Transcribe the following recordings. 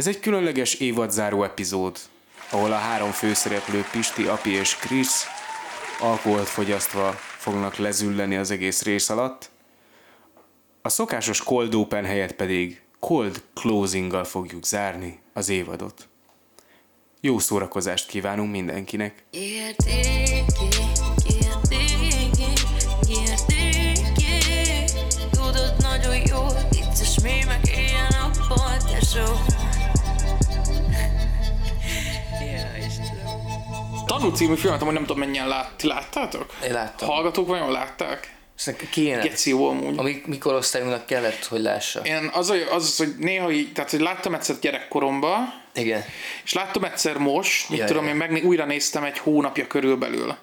Ez egy különleges évadzáró epizód, ahol a három főszereplő Pisti, Api és Krisz alkoholt fogyasztva fognak lezülleni az egész rész alatt. A szokásos cold open helyett pedig cold closinggal fogjuk zárni az évadot. Jó szórakozást kívánunk mindenkinek! Értéki, Tanú című filmet, amúgy nem tudom mennyien lát, láttátok? Én láttam. Hallgatók vajon látták? Szerintem kéne. Geci jó amúgy. A mi- mikorosztályunknak kellett, hogy lássa. Én az, az, az, hogy néha így, tehát hogy láttam egyszer gyerekkoromban, Igen. és láttam egyszer most, mit Ja, tudom, ja. én meg újra néztem egy hónapja körülbelül.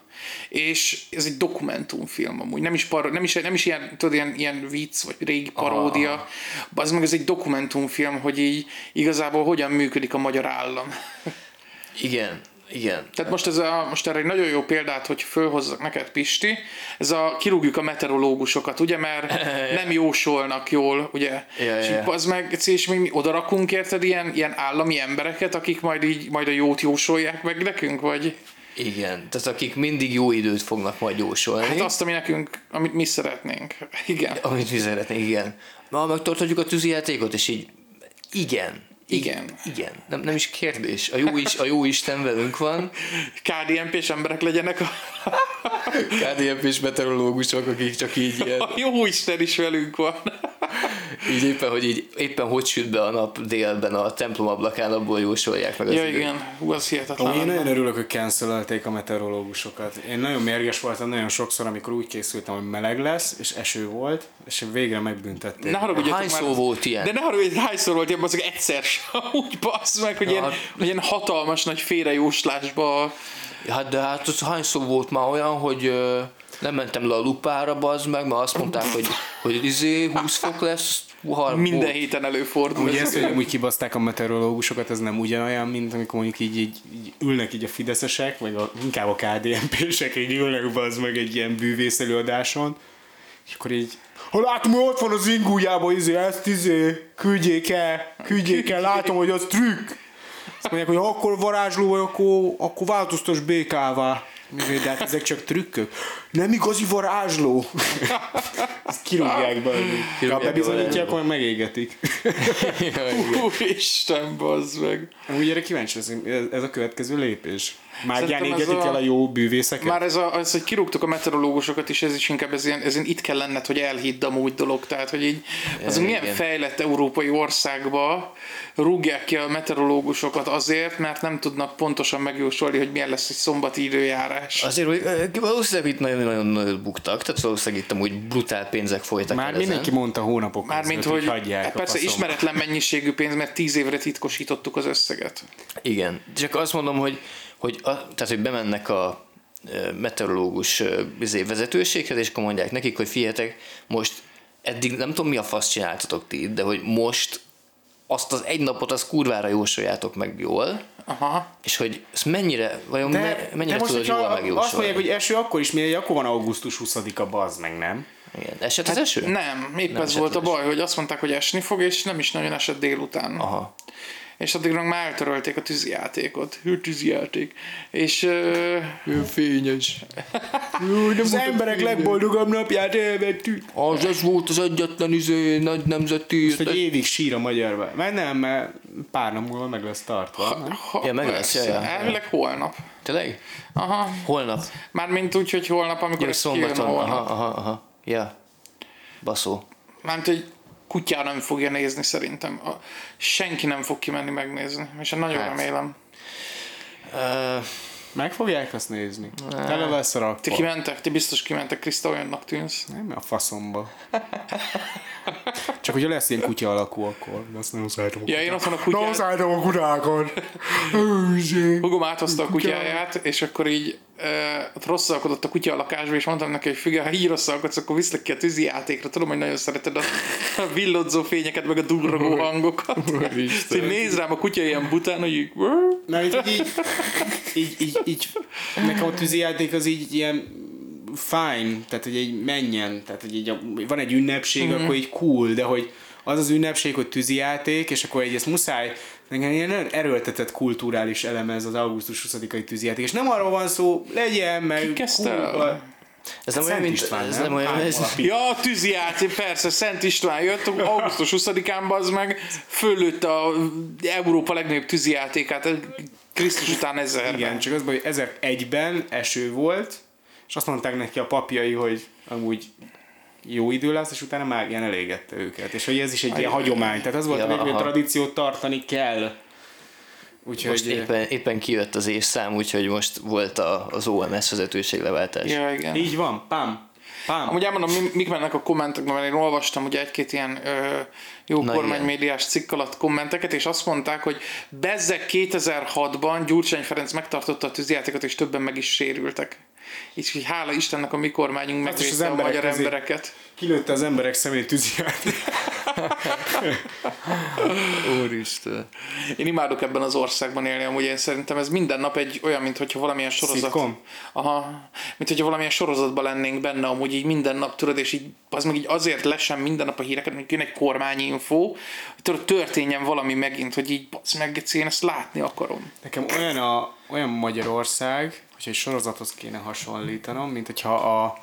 És ez egy dokumentumfilm amúgy, nem is, par, nem is, nem is ilyen, tudod, ilyen, ilyen vicc, vagy régi paródia, az meg ez egy dokumentumfilm, hogy így igazából hogyan működik a magyar állam. Igen. Igen. Tehát most, ez a, most erre egy nagyon jó példát, hogy fölhozzak neked, Pisti, ez a kirúgjuk a meteorológusokat, ugye, mert nem jósolnak jól, ugye, Ja, és az meg, és mi oda rakunk érted ilyen, ilyen állami embereket, akik majd így, majd a jót jósolják meg nekünk, vagy Igen. Tehát akik mindig jó időt fognak majd jósolni. hát azt, ami nekünk, amit mi szeretnénk. Igen. Amit mi szeretnénk, igen. Ma megtarthatjuk a tűzijátékot, és így igen. Igen. Igen. Nem, nem is kérdés. A jó, is, a jó Isten velünk van. KDNP-s emberek legyenek a, KDNP-s meteorológusok, akik csak így ilyen, a jó Isten is velünk van. így éppen, hogy így, éppen hogy süt be a nap délben a templom ablakán, abból jósolják meg az Ja, időt. igen, hú, az hihetetlen. Én nagyon örülök, hogy cancelelték a meteorológusokat. Én nagyon mérges voltam nagyon sokszor, amikor úgy készültem, hogy meleg lesz, és eső volt, és végre megbüntették. Ne haragudjatok Hány már- szó volt ilyen? De ne haragudj, hányszor volt ilyen, azok egyszer sem, úgy bassz meg, hogy ilyen, hát- hogy ilyen hatalmas nagy félrejóslásba Hát de hát az hányszor volt már olyan, hogy ö, nem mentem le a lupára, bazd meg, mert azt mondták, hogy, hogy izé 20 fok lesz, har, minden héten előfordul. Ugye ez. hogy úgy kibaszták a meteorológusokat, ez nem ugyanolyan, mint amikor mondjuk így, így, így ülnek így a fideszesek, vagy a, inkább a KDNP-sek így ülnek be az meg egy ilyen bűvész előadáson, és akkor így ha látom, hogy ott van az ingújában, izé, ezt izé, küldjék el, küldjék el, látom, hogy az trükk. Azt mondják, hogy akkor varázsló vagy, akkor, akkor változtas békává. De hát ezek csak trükkök. Nem igazi varázsló. Ezt kirúgják be. Ha Kirúgják a bebizonyítják, varázsló. akkor megégetik. Úristen, bazd meg. Úgy erre kíváncsi ez- a következő lépés. Ez égetik a- el a jó bűvészeket? Már ez, a, ez, hogy kirúgtuk a meteorológusokat is, ez is inkább ez ilyen, ez ilyen itt kell lenned, hogy elhidd amúgy dolog. Tehát, hogy így az Ja, milyen fejlett európai országba rúgják ki a meteorológusokat azért, mert nem tudnak pontosan megjósolni, hogy milyen lesz egy szombati időjárás. Azért, hogy valószínűleg itt nagyon-nagyon nagyot buktak, tehát valószínűleg itt amúgy brutál pénzek folytak Már el ezen. mindenki mondta hónapok Mármint, között, hogy hagyják a persze ismeretlen mennyiségű pénz, mert tíz évre titkosítottuk az összeget. Igen, csak azt mondom, hogy, hogy, a, tehát, hogy bemennek a meteorológus izé, vezetőséghez, és akkor mondják nekik, hogy figyeljetek, most eddig nem tudom mi a fasz csináltatok ti, itt, de hogy most azt az egy napot, az kurvára jósoljátok meg jól, Aha. és hogy ezt mennyire, vajon De, me, mennyire de most, tudod jól azt megjósolni? mondják, hogy eső akkor is, miért akkor van augusztus 20-a, bazd meg, nem? Igen. Esett az eső? Hát Nem, épp Nem ez volt a eső. baj, hogy azt mondták, hogy esni fog, és nem is nagyon esett délután. Aha. És addigra már eltörölték a tűzijátékot. Hű, tűzijáték. És... Uh, fényes. Az emberek legboldogabb napját elvettük. Az ez volt az egyetlen izé, nagy nemzeti... Most egy évig sír a magyarba. Mert nem, mert pár nap múlva meg lesz tartva. nem? Ha, Ja, meg lesz, persze. ja, ja. Elvileg holnap. Tényleg? Aha. Holnap. Mármint úgy, hogy holnap, amikor Ja, ez kijön szombaton. Aha, holnap. aha, aha. Ja. Baszó. Mármint, hogy kutyá nem fogja nézni szerintem. A, senki nem fog kimenni megnézni. És nagyon Hát. remélem. Uh, Meg fogják azt nézni. Tele lesz a Ti rakva. kimentek? Ti biztos kimentek, Kriszta, olyannak tűnsz. Nem, a faszomba. Csak hogyha lesz ilyen kutya alakú, akkor azt nem szeretem. Ja, én otthon a Nem kutyát, szeretem a kutyákat. Hugom áthozta a kutyáját, és akkor így ott rosszalkodott a kutya a lakásba, és mondtam neki, hogy figyelj, ha így rosszalkodsz, akkor viszlek ki a tűzi játékra. Tudom, hogy nagyon szereted a, villodzó fényeket, meg a durrogó hangokat. Úgyhogy nézd rám a kutya ilyen bután, hogy így... Na, így, így, így, így, így, nekem a tűzijáték az így ilyen fine, tehát hogy egy menjen, tehát hogy így van egy ünnepség, mm-hmm. akkor így cool, de hogy az az ünnepség, hogy tűzijáték, és akkor egy ezt muszáj, nekem ilyen nagyon erőltetett kulturális eleme ez az augusztus 20-ai tűzijáték, és nem arról van szó, legyen, meg... Ki kezdte el? kurva- Ez nem olyan, mint... István, ez nem? olyan, ez? Ja, a tűzijáték, persze, Szent István jött, augusztus 20-án az meg fölött a Európa legnagyobb tűzijátékát, Krisztus után ezerben. Igen, csak az, hogy 1001-ben eső volt, és azt mondták neki a papjai, hogy amúgy jó idő lesz, és utána már ilyen elégette őket. És hogy ez is egy ilyen hagyomány. Tehát az volt, Ja, hogy a tradíciót tartani kell. Úgyhogy most éppen, éppen kijött az évszám, úgyhogy most volt a, az OMS vezetőség leváltás. Ja, igen. így van, pám, pám. Amúgy elmondom, mi- mik mennek a kommentekben, mert én olvastam ugye egy-két ilyen ö, jó Na, kormánymédiás cikk alatt kommenteket, és azt mondták, hogy bezzeg 2006-ban Gyurcsány Ferenc megtartotta a tűzjátékot, és többen meg is sérültek. És így hála Istennek a mi kormányunk Hát megvédte a emberek magyar embereket. Kilőtte az emberek szemét tűziját. Úristen. Én imádok ebben az országban élni, amúgy én szerintem ez minden nap egy olyan, mint hogyha valamilyen sorozat. Szitkom? Aha, mint hogyha valamilyen sorozatban lennénk benne, amúgy így minden nap, tudod, és így az meg így azért lesen minden nap a híreket, hogy jön egy kormányinfo, hogy tudod, történjen valami megint, hogy így, basz meg, én ezt látni akarom. Nekem olyan, a, olyan Magyarország, hogy egy sorozathoz kéne hasonlítanom, mint hogyha a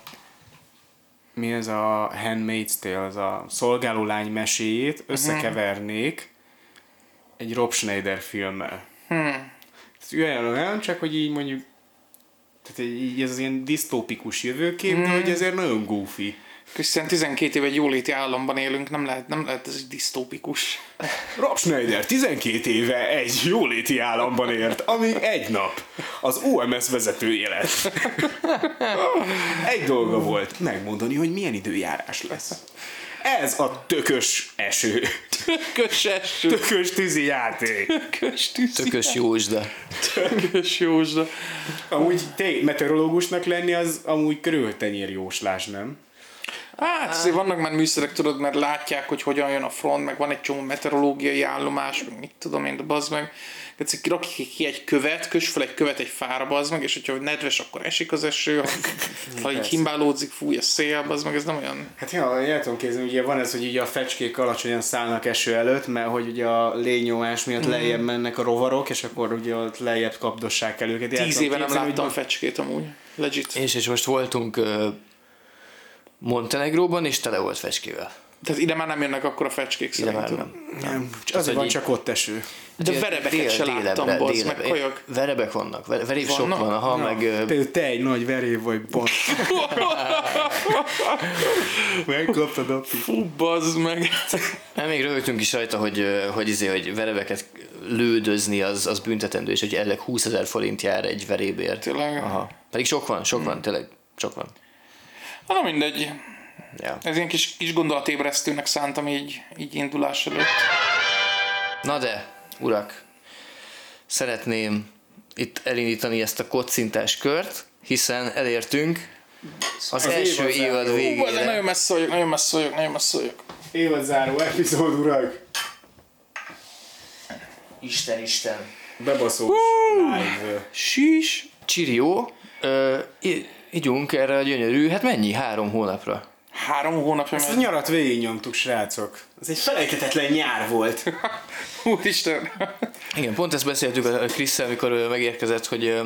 mi ez a Handmaid's Tale, az a szolgáló lány meséjét összekevernék egy Rob Schneider filmmel. Hmm. Ez olyan, olyan, csak hogy így mondjuk tehát így ez az ilyen disztópikus jövőkép, de hogy ezért nagyon goofy. Krisztián 12 éve egy jóléti államban élünk, nem lehet, nem lehet ez egy disztópikus. Rob Schneider 12 éve egy jóléti államban ért, amíg egy nap az OMS vezetője lett. Egy dolga volt, megmondani, hogy milyen időjárás lesz. Ez a tökös eső. Tökös eső, Tökös tűzi játék. tökös tűzi, Tökös Józsda. tökös józsda. Amúgy te meteorológusnak lenni az amúgy körültenyér jóslás, nem? Hát azért vannak már műszerek, tudod, mert látják, hogy hogyan jön a front, meg van egy csomó meteorológiai állomás, meg mit tudom én, de bazd meg. Egyszer kirakik ki egy követ, kös fel egy követ egy fára, bazd meg, és hogyha nedves, akkor esik az eső, ha, ha így himbálódzik, fúj a szél, bazd meg, ez nem olyan... Hát ja, el tudom képzelni, ugye van ez, hogy ugye a fecskék alacsonyan szállnak eső előtt, mert hogy ugye a légnyomás miatt lejjebb mennek a rovarok, és akkor ugye ott lejjebb kapdossák el őket. Tíz éve nem láttam fecskét amúgy. Legit. És, és most voltunk uh, Montenegróban, és tele volt fecskével. Tehát ide már nem jönnek akkor a fecskék Ide már szerintem. nem. Nem, Az azért van egy- csak ott eső. De Dél- verebeket dél- se láttam, bazd meg, délebbre. kajak. Verebek vannak, ver- veréb sok van, aha, Na, meg Például te egy nagy verév vagy, bon. Megkaptad a pi. Fú, bazd meg. Hát még rögtünk is rajta, hogy, hogy, izé, hogy verebeket lődözni az, az büntetendő, és hogy elleg 20 ezer forint jár egy verébért. Tényleg? Aha. Pedig sok van, sok van, tényleg sok van. Na mindegy. Ja. Ez ilyen kis, kis gondolatébresztőnek szántam így, így indulás előtt. Na de, urak, szeretném itt elindítani ezt a kocintás kört, hiszen elértünk az, Az első évad évad záró. Hú, végére. nagyon messze vagyok, nagyon messze vagyok, nagyon messze vagyok. Évadzáró epizód, urak. Isten, Isten. Bebaszós live. Sís. Csirió, igyunk erre a gyönyörű, hát mennyi? Három hónapra. Három hónapja Ezt a nyarat végignyomtuk, srácok. Ez egy felejthetetlen nyár volt. Úristen. Igen, pont ezt beszéltük a Krisztel, amikor megérkezett, hogy,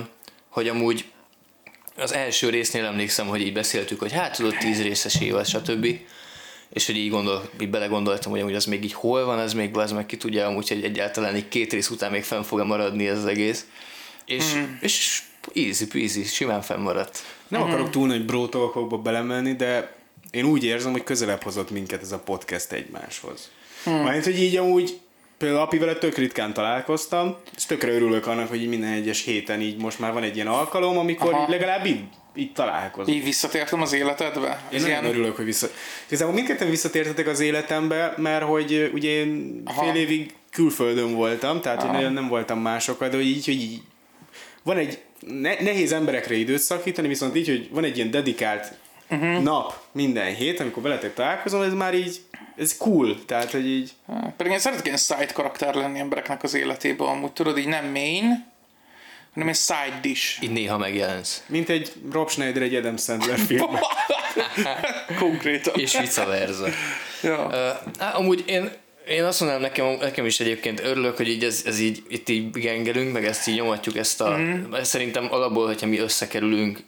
hogy amúgy az első résznél emlékszem, hogy így beszéltük, hogy hát tudod, tíz részes évad, stb. És hogy így, gondol, így belegondoltam, hogy amúgy az még így hol van, az még az meg ki tudja amúgy, hogy egyáltalán így két rész után még fenn fog maradni ez az egész. És, mm. és easy peasy, simán fennmaradt. Nem akarok túl nagy brótolkokba belemenni, de én úgy érzem, hogy közelebb hozott minket ez a podcast egymáshoz. Hmm. Mármint, hogy így amúgy például Api vele tök ritkán találkoztam, és tökre örülök annak, hogy minden egyes héten így most már van egy ilyen alkalom, amikor Aha. legalább így, így találkozunk. Így visszatértem az életedbe? Én Ez nagyon ilyen... örülök, hogy vissza... Igazából mindketten visszatértetek az életembe, mert hogy ugye én Aha. fél évig külföldön voltam, tehát hogy nagyon nem voltam másokkal, de hogy így, hogy így van egy, ne, nehéz emberekre időt szakítani, viszont így, hogy van egy ilyen dedikált uh-huh. nap minden hét, amikor veletek találkozom, ez már így, ez cool, tehát hogy így, Há, Pedig én szeretek ilyen side karakter lenni embereknek az életében, amúgy tudod, így nem main, hanem egy side dish. Így néha megjelensz. mint egy Rob Schneider egy Adam Sandler film. Konkrétan. És vice versa. Ja. Á, amúgy én, én azt mondanám, nekem, nekem is egyébként örülök, hogy így ez, ez így, itt így gengelünk, meg ezt így nyomatjuk, ezt a, mm. szerintem alapból, hogyha mi összekerülünk,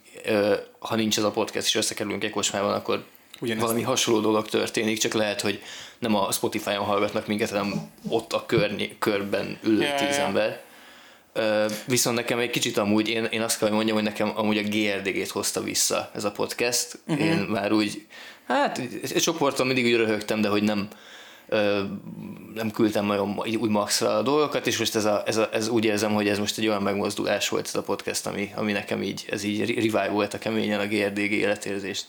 ha nincs ez a podcast, és összekerülünk egy kocsmában, akkor Ugyanezt. valami hasonló dolog történik, csak lehet, hogy nem a Spotify-on hallgatnak minket, hanem ott a körny- körben ülő Ja, tíz ember. Ö, viszont nekem egy kicsit amúgy, én, én azt kell, hogy mondjam, hogy nekem amúgy a GRDG-t hozta vissza ez a podcast. Uh-huh. Én már úgy, hát egy csoporton mindig úgy röhögtem, de hogy nem nem küldtem nagyon úgy maxra a dolgokat, és most ez, a, ez, a, ez úgy érzem, hogy ez most egy olyan megmozdulás volt ez a podcast, ami, ami nekem így, ez így revive volt a keményen a GRDG életérzést.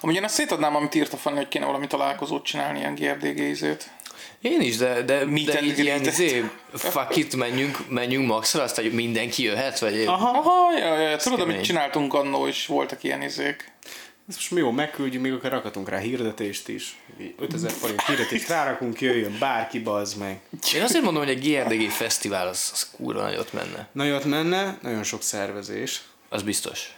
Amúgy én azt szétadnám, amit írta Fanni, hogy kéne valami találkozót csinálni, ilyen GRDG izét. Én is, de, de, Meet de így ilyen izé, fuck it, menjünk, menjünk maxra, azt hogy mindenki jöhet, vagy Aha. Aha, ja, ja, tudod, kemény. amit csináltunk annó, és voltak ilyen izék. Ezt most mi jó, megküldjük, még akár rakatunk rá hirdetést is. Így 5000 forint hirdetést rárakunk, jöjjön bárki, bazd meg. Én azért mondom, hogy a GRDG fesztivál az, az kurva nagyot menne. Nagyot menne, nagyon sok szervezés. Az biztos.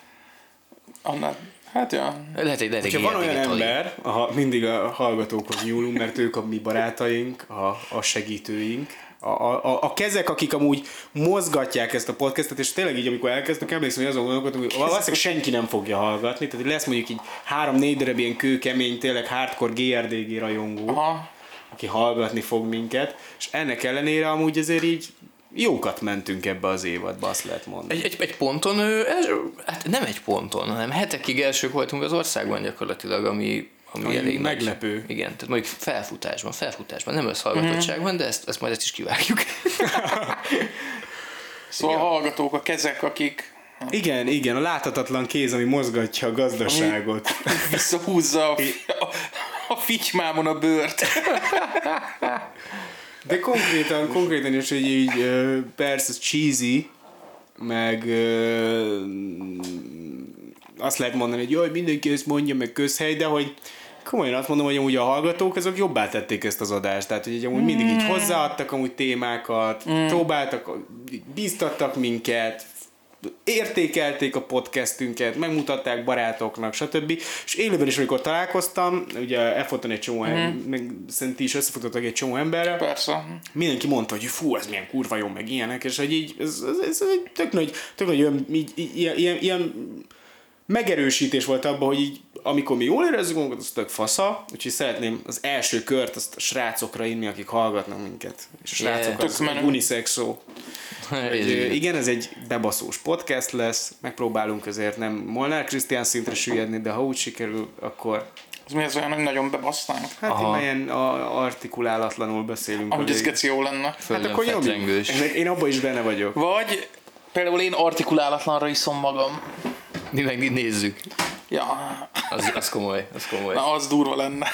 Annál, hát ja. Lehet egy, lehet egy Ha van olyan ember, aha, mindig a hallgatókhoz nyúlunk, mert ők a mi barátaink, a, a segítőink, a, a, a, kezek, akik amúgy mozgatják ezt a podcastet, és tényleg így, amikor elkezdtük, emlékszem, hogy azon gondolkodtunk, hogy valószínűleg senki nem fogja hallgatni, tehát lesz mondjuk így három-négy darab ilyen kőkemény, tényleg hardcore GRDG rajongó, Aha. aki hallgatni fog minket, és ennek ellenére amúgy azért így jókat mentünk ebbe az évadba, azt lehet mondani. Egy, egy, egy ponton, hát nem egy ponton, hanem hetekig elsők voltunk az országban gyakorlatilag, ami, ami, Ami elég nagy. meglepő. Igen, tehát mondjuk felfutásban, felfutásban, nem összhallgatottságban, de ezt, ezt majd ezt is kivágjuk. Szóval a hallgatók, a kezek, akik Igen, igen, a láthatatlan kéz, ami mozgatja a gazdaságot. visszahúzza a, a, a fitymámon a bőrt. De konkrétan, konkrétan is, hogy így persze cheesy, meg azt lehet mondani, hogy jaj, mindenki ezt mondja, meg közhely, de hogy komolyan azt mondom, hogy amúgy a hallgatók azok jobbá tették ezt az adást. Tehát, hogy amúgy mindig így hozzáadtak amúgy témákat, próbáltak, bíztattak minket, értékelték a podcastünket, megmutatták barátoknak, stb. És élőben is, amikor találkoztam, ugye elfoton egy csomó, mm. meg szerintem is összefutottak egy csomó emberrel, Persze. mindenki mondta, hogy fú, ez milyen kurva jó, meg ilyenek, és hogy így, ez, ez, ez egy tök nagy, tök nagy olyan, így, ilyen, ilyen, ilyen megerősítés volt abban, hogy így, amikor mi jól érezzük magunkat, az tök fasza, úgyhogy szeretném az első kört azt a srácokra inni, akik hallgatnak minket. És a srácok Yeah. az Tök menő. unisex szó. Igen, ez egy bebaszós podcast lesz, megpróbálunk azért nem Molnár Krisztián szintre süllyedni, de ha úgy sikerül, akkor Ez mi az olyan, hogy nagyon bebasztánk? hát Aha. ilyen a- artikulálatlanul beszélünk. Ahogy ez geci jó lenne. Hát Földön akkor. Én, én abban is benne vagyok. Vagy például én artikulálatlanra iszom magam. Mi meg így nézzük. Ja, Az, az komoly, az komoly. na az durva lenne.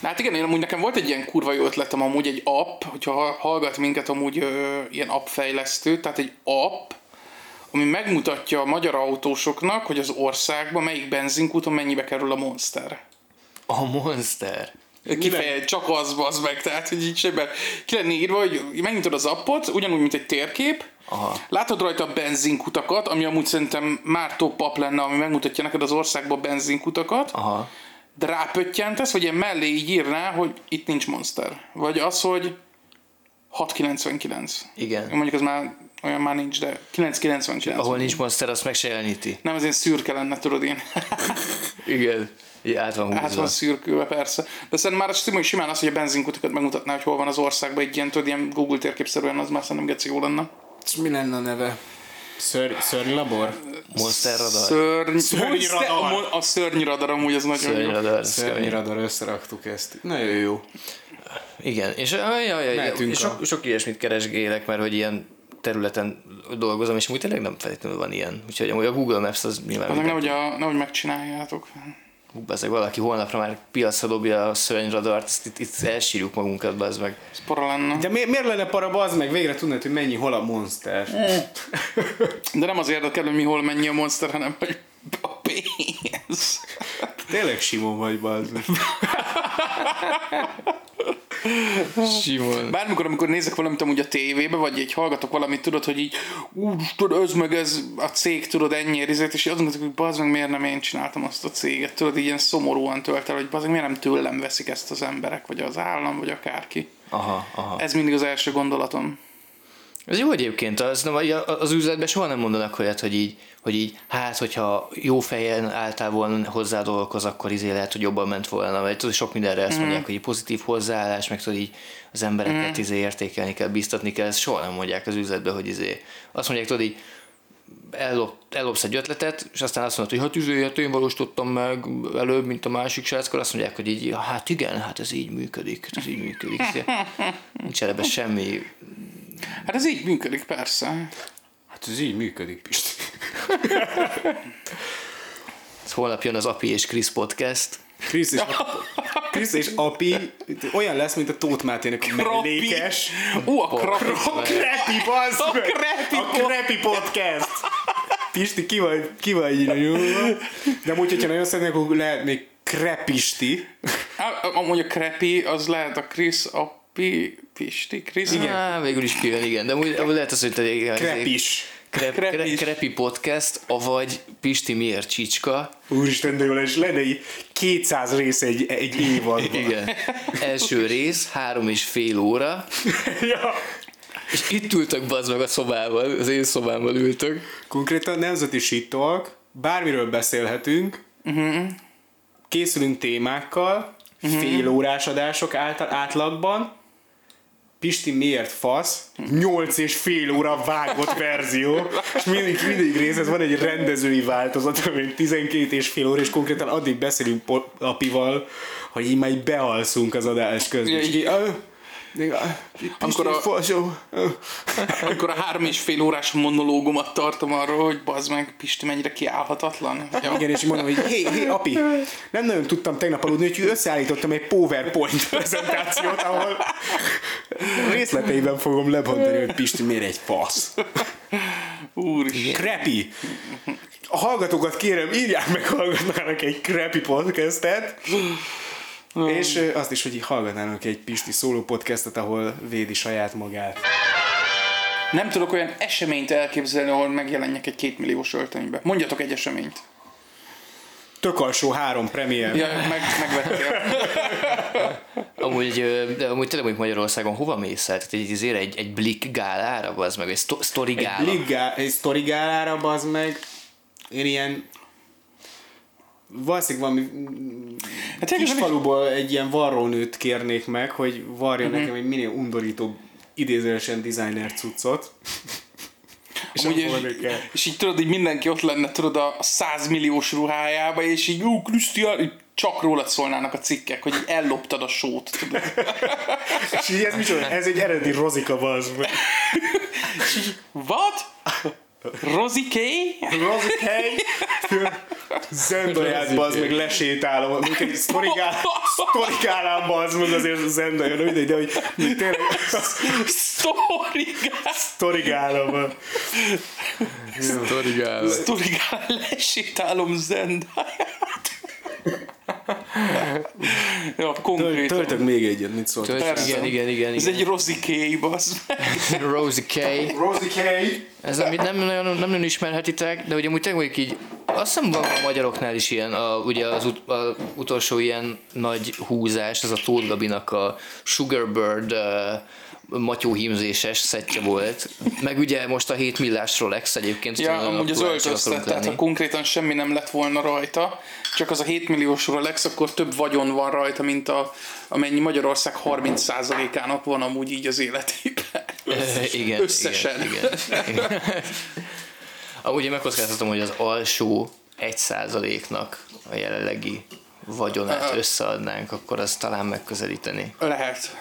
Na hát igen, én amúgy nekem volt egy ilyen kurva jó ötletem, amúgy egy app, hogyha ha- hallgat minket amúgy ö, ilyen appfejlesztő, tehát egy app, ami megmutatja a magyar autósoknak, hogy az országban melyik benzinkúton mennyibe kerül a Monster. A Monster. Kifeje, csak az bazd meg, tehát hogy így sebben ki lenne írva, hogy megnyitod az appot, ugyanúgy, mint egy térkép, Aha. látod rajta a benzinkutakat, ami amúgy szerintem már top lenne, ami megmutatja neked az országban a benzinkutakat, Aha. de rápöttyentesz, vagy ilyen mellé így írná, hogy itt nincs Monster. Vagy az, hogy 6,99. Igen. Mondjuk az már olyan már nincs, de 9,99. Ahol nincs Monster, azt meg se jeleníti. Nem, ez ilyen szürke lenne, tudod én. Igen. Így át van Át húzva. van szürkülve, persze. De szerintem már simán, simán az, hogy a benzinkutakat megmutatná, hogy hol van az országban egy ilyen, tudod, ilyen Google térképszerűen, az már szerintem geci jó lenne. És mi lenne a neve? Ször, szörnylabor? Szörny... Monster radar. Szörny Szörnyradar. A, mo- a szörnyradar amúgy az nagyon Szörny jó. radar. ez kemény. Szörnyradar, összeraktuk ezt. Nagyon jó. Igen, és, jaj, jaj, jaj, Mehetünk és a- sok, sok ilyesmit keresgélek, mert hogy ilyen területen dolgozom, és úgy tényleg nem feltétlenül van ilyen. Úgyhogy amúgy a Google Maps az nyilván nehogy, a, nehogy megcsináljátok. Hú, bazzeg, valaki holnapra már piacra dobja a szörnyradart, ezt itt, itt elsírjuk magunkat, bazd meg. Ez para lenne. De mi, miért lenne para bazd meg? Végre tudnád, hogy mennyi hol a monster. De nem az érdekel, hogy mi hol mennyi a monster, hanem hogy a pénz. Tényleg Simon vagy bazd meg. Simon. Bármikor, amikor nézek valamit amúgy a tévébe, vagy egy hallgatok valamit, tudod, hogy így, úristen, ez meg ez a cég, tudod, ennyi rizét, és azt gondolok, hogy bazd meg, miért nem én csináltam azt a céget, tudod, így ilyen szomorúan tölt el, hogy bazd meg, miért nem tőlem veszik ezt az emberek, vagy az állam, vagy akárki. Aha, aha. Ez mindig az első gondolatom. Ez jó egyébként, az, az üzletben soha nem mondanak olyat, hogy így, hogy így, hát, hogyha jó fejen álltál volna hozzá dolgokhoz, akkor izé lehet, hogy jobban ment volna, vagy tudod, sok mindenre ezt mondják, hogy pozitív hozzáállás, meg tudod így az embereket izé értékelni kell, biztatni kell, ezt soha nem mondják az üzletben, hogy izé. Azt mondják, tudod így, ellop, ellopsz egy ötletet, és aztán azt mondod, hogy hát izé, hát én valósítottam meg előbb, mint a másik srác, akkor azt mondják, hogy így, hát igen, hát ez így működik, ez így működik. Nincs ebben semmi Hát ez így működik, persze. Hát ez így működik, Pisti. Holnap jön az Api és Krisz podcast. Krisz és, Krisz és Api olyan lesz, mint a Tóth Mátének a mellékes. Ó, a krapi. A Krepi, bazd A! Krepi A Krepi podcast! Pisti, ki vagy, ki vagy így De amúgy, hogyha nagyon szeretnék, akkor lehet még Krepisti. Amúgy a krepi, az lehet a Krisz, a Pi, Pisti, Krisz. Igen. Á, végül is kijön, igen. De amúgy lehet az, hogy te igen, Krepis. Krep, Krepis. Krepi. Podcast, avagy Pisti miért csicska. Úristen, de jó lesz, lenne egy 200 rész egy, egy évadban. Igen. Első rész, három és fél óra. ja. És itt ültök bazd meg a szobában, az én szobámban ültök. Konkrétan nemzeti shit bármiről beszélhetünk, készülünk témákkal, fél órás adások át, átlagban, Pisti miért fasz? 8 és fél óra vágott verzió, és mindig, mindig rész, ez van egy rendezői változat, ami 12 és fél óra, és konkrétan addig beszélünk apival, hogy így így bealszunk az adás közben. És így, "Ah, még, ah, Pisti Amikor a- ah." Amikor a három és fél órás monológomat tartom arról, hogy bazd meg, Pisti mennyire kiállhatatlan. Ja. Igen, és mondom, hogy hé, hé, api, nem nagyon tudtam tegnap aludni, úgyhogy összeállítottam egy PowerPoint prezentációt, ahol részleteiben fogom lebontani, hogy Pisti miért egy fasz. Úristen. Krepi. A hallgatókat kérem, írják meg, hallgatnának egy Krepi podcastet, és ö, azt is, hogy így hallgatnának egy Pisti szóló podcastet, ahol védi saját magát. Nem tudok olyan eseményt elképzelni, ahol megjelenjek egy kétmilliós öltönybe. Mondjatok egy eseményt. Tök alsó három premier. Ja, meg, megvettél. Amúgy, amúgy tényleg mondjuk Magyarországon hova mész el? Tehát egy, azért egy, egy Blick gálára, az meg egy sto- story Egy gála. Bligá, egy sztori gálára, bazd meg, én ilyen valószínűleg valami Hát kis nem is- faluból egy ilyen varrónőt kérnék meg, hogy varja Mhm. uh-huh. nekem egy minél undorító idézősen designer cuccot. És Amúgy, és, és így tudod, így mindenki ott lenne, tudod, a 100 milliós ruhájába, és így, ú, Krisztián, csak rólad szólnának a cikkek, hogy elloptad a sót, tudod. És így ez micsoda? Ez egy eredeti rozika, bazd meg. What? Rosie K? Rozikely! Zendaját, bazd meg, lesétálom. Mondjuk egy sztorigál, sztorigálám, bazd meg, azért Zendaja, de mindegy, de hogy hogy tényleg Sztorigál, sztorigálom. Story gála. sztorigál, lesétálom Zendaját. Ja, konkrétan. Töltök még egyet, mit szóltok? Tölt- Persze. Igen, igen, igen. Ez igen. egy Rosie K, meg. Rosie K. Rozikely! Ez, amit nem nagyon, nem nagyon ismerhetitek, de ugye amúgy tényleg így, azt hiszem van a magyaroknál is ilyen, a, ugye az ut, a utolsó ilyen nagy húzás, ez a Tóth Gabinak a Sugarbird uh, matyóhímzéses szettje volt. Meg ugye most a 7 millás Rolex egyébként. Ja, amúgy az öltöztet, tehát ha konkrétan semmi nem lett volna rajta, csak az a 7 milliós Rolex, akkor több vagyon van rajta, mint a, amennyi Magyarország 30%-ának van amúgy így az életében. Igen, Összesen. Igen, igen, igen. Amúgy én megkockáztatom, hogy az alsó 1%-nak a jelenlegi vagyonát összeadnánk, akkor az talán megközelíteni. Lehet.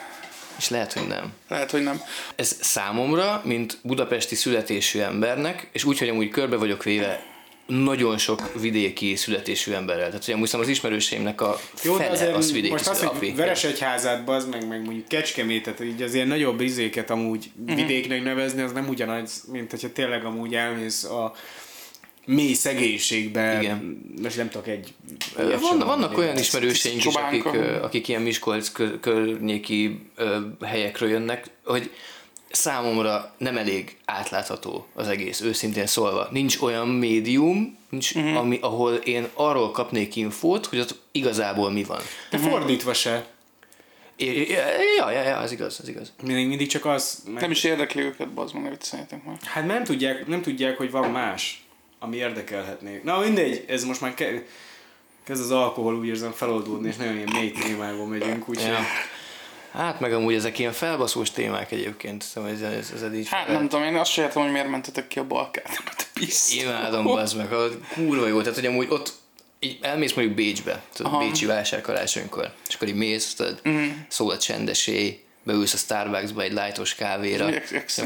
És lehet, hogy nem. Lehet, hogy nem. Ez számomra, mint budapesti születésű embernek, és úgy, hogy amúgy körbe vagyok véve nagyon sok vidéki születésű emberrel. Tehát, hogy amúgy szerintem az ismerőseimnek a Jó, fele azért az vidéki most azt, hogy. Veresegyházát, bazd meg, meg mondjuk Kecskemétet, így az ilyen nagyobb izéket amúgy Mhm. vidéknek nevezni, az nem ugyanaz, mint hogyha tényleg amúgy elmész a mély szegénységbe, Igen. most nem tudok egy... Van, vannak mondani. olyan ismerőseink is, akik, akik ilyen Miskolc kö- környéki helyekről jönnek, hogy számomra nem elég átlátható az egész, őszintén szólva. Nincs olyan médium, nincs, Mhm. ami, ahol én arról kapnék infót, hogy ott igazából mi van. De fordítva se. É- é- Ja, ja, ja, az igaz, az igaz. Mindig, mindig csak az... Meg, Nem is érdekli őket, bazd meg, ne vicceljetek már. Hát nem tudják, nem tudják, hogy van más, ami érdekelhetné. Na mindegy, ez most már ke- kezd az alkohol úgy érzem feloldódni, és nagyon ilyen mély témákból megyünk, úgyhogy... Ja. Hát meg amúgy ezek ilyen felbaszós témák egyébként, szóval ez, ez, ez így Hát nem tudom, én azt se értem, hogy miért mentetek ki a Balkát. Pisz. Imádom, bazd meg, az kurva jó. Tehát, hogy amúgy ott így elmész mondjuk Bécsbe, tudod, Aha. Bécsi vásár karácsonykor, és akkor így mész, tudod, mm. szól a csendesé, beülsz a Starbucksba egy lájtos kávéra,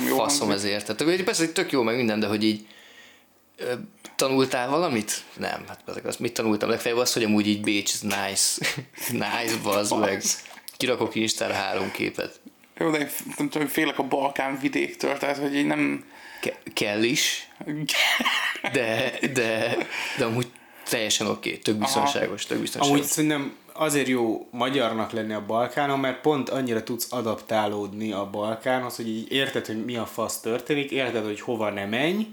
jó faszom ezért. Tehát persze, hogy tök jó, meg minden, de hogy így ö, tanultál valamit? Nem, hát ezek azt mit tanultam? Legfeljebb az, hogy amúgy így Bécs, nice. nice, bazd meg. Kirakok Instára három képet. Jó, de én nem tudom, félek a Balkán vidéktől, tehát hogy így nem... Ke- kell is, de, de, de amúgy teljesen oké, okay, tök biztonságos, tök biztonságos. Amúgy szerintem azért jó magyarnak lenni a Balkánon, mert pont annyira tudsz adaptálódni a Balkánhoz, hogy így érted, hogy mi a fasz történik, érted, hogy hova ne menj,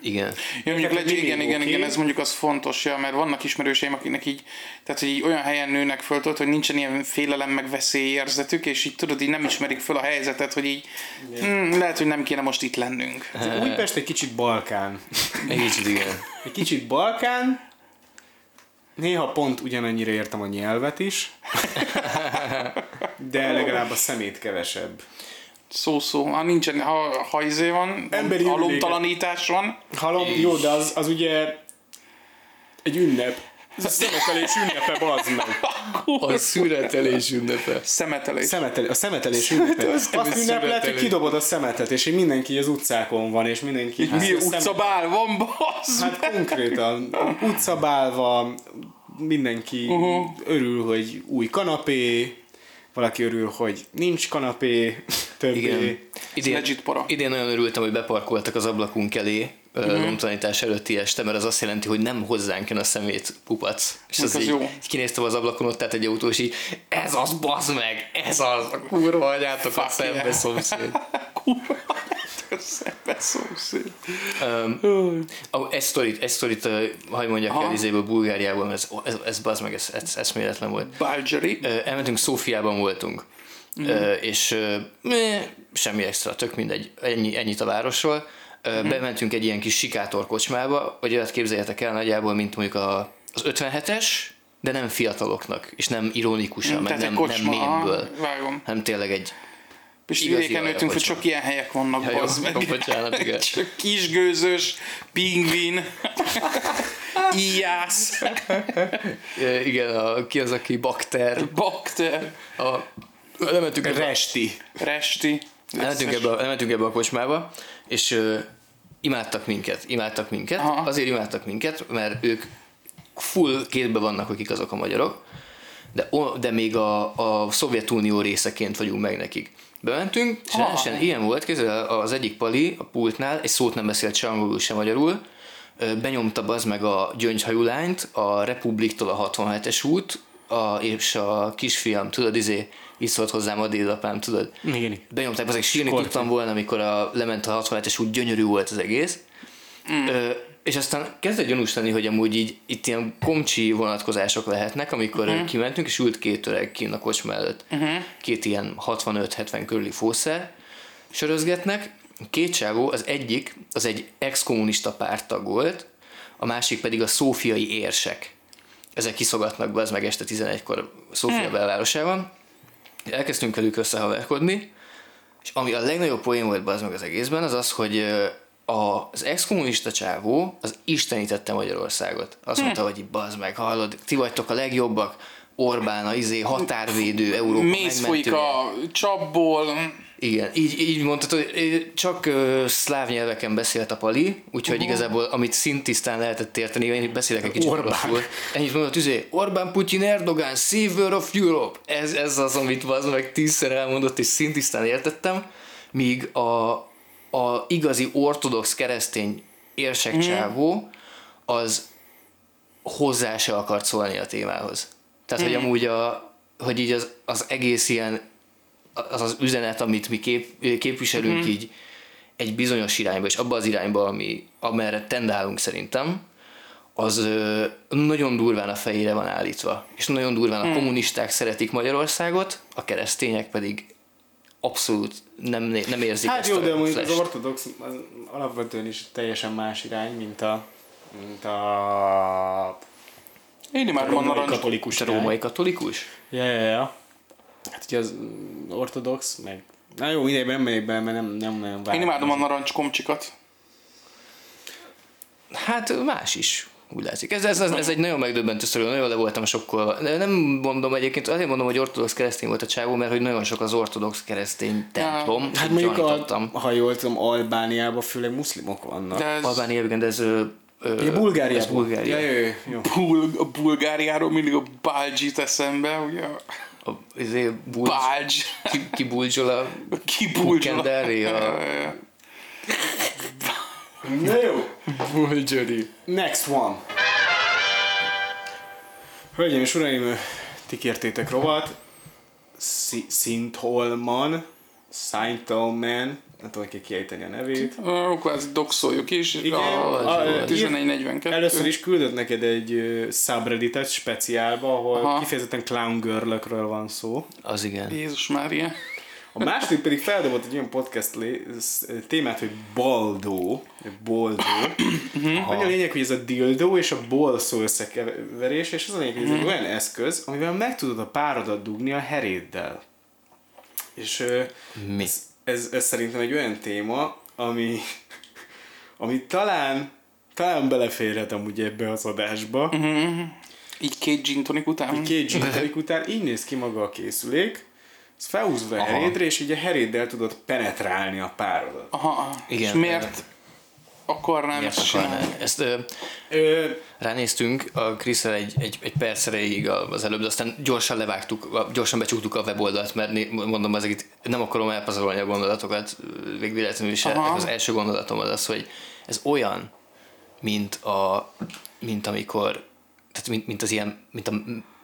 Igen. Ja, mondjuk Tehát le, igen, igen, oké. igen, ez mondjuk az fontos, ja, mert vannak ismerőseim, akiknek így, tehát hogy így olyan helyen nőnek föl, tudod, hogy nincsen ilyen félelem meg veszélyérzetük, és így tudod, így nem ismerik föl a helyzetet, hogy így hm, lehet, hogy nem kéne most itt lennünk. Újpest egy kicsit Balkán. Egy kicsit igen. Egy kicsit Balkán, néha pont ugyanannyira értem a nyelvet is, de legalább a szemét kevesebb. Szó-szó, ha nincsen, ha, ha izé van, Emberi halomtalanítás van, Halom, jó, de az, az ugye egy ünnep. Ez a szemetelés ünnepe, bazd meg. A szüretelés ünnepe. szemetelés. Szemetel, a szemetelés ünnepe. Azt egy ünnep lehet, hogy kidobod a szemetet, és így mindenki az utcákon van, és mindenki... Mi a szem- utcabál van, bazd Hát konkrétan utcabálva, mindenki uh-huh. örül, hogy új kanapé, valaki örül, hogy nincs kanapé, többé. Igen. Idén, legit para. idén nagyon örültem, hogy beparkoltak az ablakunk elé uh-huh. előtti este, mert az azt jelenti, hogy nem hozzánk jön a szemét kupac. És az, az így, jó. így kinéztem az ablakon, ott tehát egy autó, és így, ez az, bazd meg, ez az, a kurva anyátok a szembe yeah. szomszéd. Kurva, szembe szomszéd. Um, oh, egy sztorit, egy sztorit, uh, mondjak el izéből, Bulgáriában, ez, ez, ez bazd meg, ez, ez eszméletlen volt. Bulgari. Ö, elmentünk, Szófiában voltunk, mm. ö, és meh, semmi extra, tök mindegy, ennyi, ennyit a városról. Ö, Bementünk egy ilyen kis sikátor kocsmába, hogy olyat képzeljetek el nagyjából, mint mondjuk a, az 57-es, de nem fiataloknak, és nem ironikusan, meg Tehát egy nem, nem kocsma, aha, mémből, vágom. hanem tényleg egy És vidéken nőttünk, hogy csak ilyen helyek vannak, Ja, bazd meg. jó, bocsánat, igen. Csak kisgőzös, pingvin, íjász, igen, a, ki az, aki bakter, bakter, a, lementünk Resti. resti. Elmentünk ebbe, a- elmentünk ebbe a kocsmába, és ö, imádtak minket, imádtak minket, Aha. azért imádtak minket, mert ők full képbe vannak, akik azok a magyarok, de, de még a, a Szovjetunió részeként vagyunk meg nekik. Bementünk, és rendesen ilyen volt, kézzel az egyik pali a pultnál, egy szót nem beszélt se angolul, se magyarul, benyomta az meg a gyöngyhajú lányt, a Republiktól a 67-es út, a, és a kisfiam, tudod, izé, így szólt hozzám a dédapám, tudod. Igen. Benyomták, azért sírni Skorpion. tudtam volna, amikor a, lement a 67-es út, gyönyörű volt az egész. Mm. Ö, és aztán kezdett gyanús lenni, hogy amúgy így itt ilyen komcsi vonatkozások lehetnek, amikor uh-huh. kimentünk, és ült két öreg kín a kocsma előtt. Uh-huh. Két ilyen 65-70 körüli fószer sörözgetnek. Két csávó, az egyik, az egy ex-kommunista párttag volt, a másik pedig a szófiai érsek. Ezek kiszogatnak be, az meg este 11-kor Szófia belvárosában. Elkezdtünk velük összehaverkodni, és ami a legnagyobb poén volt az meg az egészben, az az, hogy az ex-kommunista csávó az istenítette Magyarországot. Azt mondta, hogy bazd meg, hallod, ti vagytok a legjobbak, Orbán, a izé, határvédő, Európa Mész folyik a csapból, Igen, így, így mondtad, hogy csak ö, szláv nyelveken beszélt a Pali, úgyhogy uh-huh. igazából amit szintisztán lehetett érteni, én beszélek egy kicsit Orbán. Ennyit mondott, üzé, Orbán, Putyin, Erdogan, savior of Europe. Ez, ez az, amit az meg tízszer elmondott, és szintisztán értettem, míg a, a igazi ortodox keresztény érsek csávó, az hozzá se akart szólni a témához. Tehát, hogy amúgy a, hogy így az, az egész ilyen, az az üzenet, amit mi kép, képviselünk így egy bizonyos irányba, és abba az irányba, ami, amerre tendálunk szerintem, az ö, nagyon durván a fejére van állítva. És nagyon durván a kommunisták szeretik Magyarországot, a keresztények pedig abszolút nem, nem érzik Hát ezt jó, a de mondjuk az ortodox az alapvetően is teljesen más irány, mint a mint a Én imádom a római narancs. katolikus Te római katolikus? Ja, ja, ja. Hát ugye az mm, ortodox, meg... Na jó, mindegy, nem megyek bele, mert nem, nem nagyon Én várom. imádom a narancs komcsikat. Hát más is, úgy látszik. Ez, ez, ez, ez egy nagyon megdöbbentő szorú, nagyon le voltam sokkolva. De nem mondom egyébként, azért mondom, hogy ortodox keresztény volt a csávó, mert hogy nagyon sok az ortodox keresztény templom. Hát mondjuk, a, ha jól tudom, Albániában főleg muszlimok vannak. De ez Albánia, igen, de ez, ö, Ja, Bulgáriában. ez Bulgária. Ja, jó, jó, jó. Bul- a Bulgáriáról mindig a Baldzsit eszembe, ugye? A, izé, bul, Baldzs. ki, ki bulcsol a Ki buldzsol. Kenderé, a Na jó. bulcsori. Next one. Hölgyeim és uraim, ti kértétek rovat. Szi- Szintholman, Szintholman, nem tudom, hogy kiejteni a nevét. Ó, Kvázi doxoljuk is. Igen, a, a- 1142. Először is küldött neked egy subredditet speciálba, ahol Aha. kifejezetten clown girl van szó. Az igen. Jézus Mária. A második pedig feldobott egy olyan podcast lé- témát, hogy baldó, boldó. Annyi a lényeg, hogy ez a dildo és a bol szó összekeverés, és az a lényeg, hogy ez egy olyan eszköz, amivel meg tudod a párodat dugni a heréddel. És Mi? ez, ez, ez szerintem egy olyan téma, ami, ami talán, talán beleférhet amúgy ebbe az adásba. Így két gin tonic után. Két gin tonic után így néz ki maga a készülék, ez felhúzva a herédre, és így a heréddel tudod penetrálni a párodat. Aha. Igen, És miért akarnám ezt csinálni? Ezt ö, Ö, ránéztünk a chris egy, egy, egy perc erejéig az előbb, de aztán gyorsan levágtuk, gyorsan becsuktuk a weboldalt, mert mondom, ezek itt nem akarom elpazarolni a gondolatokat, végvéletlenül is Aha. az első gondolatom az az, hogy ez olyan, mint, a, mint amikor, tehát mint, mint az ilyen, mint a,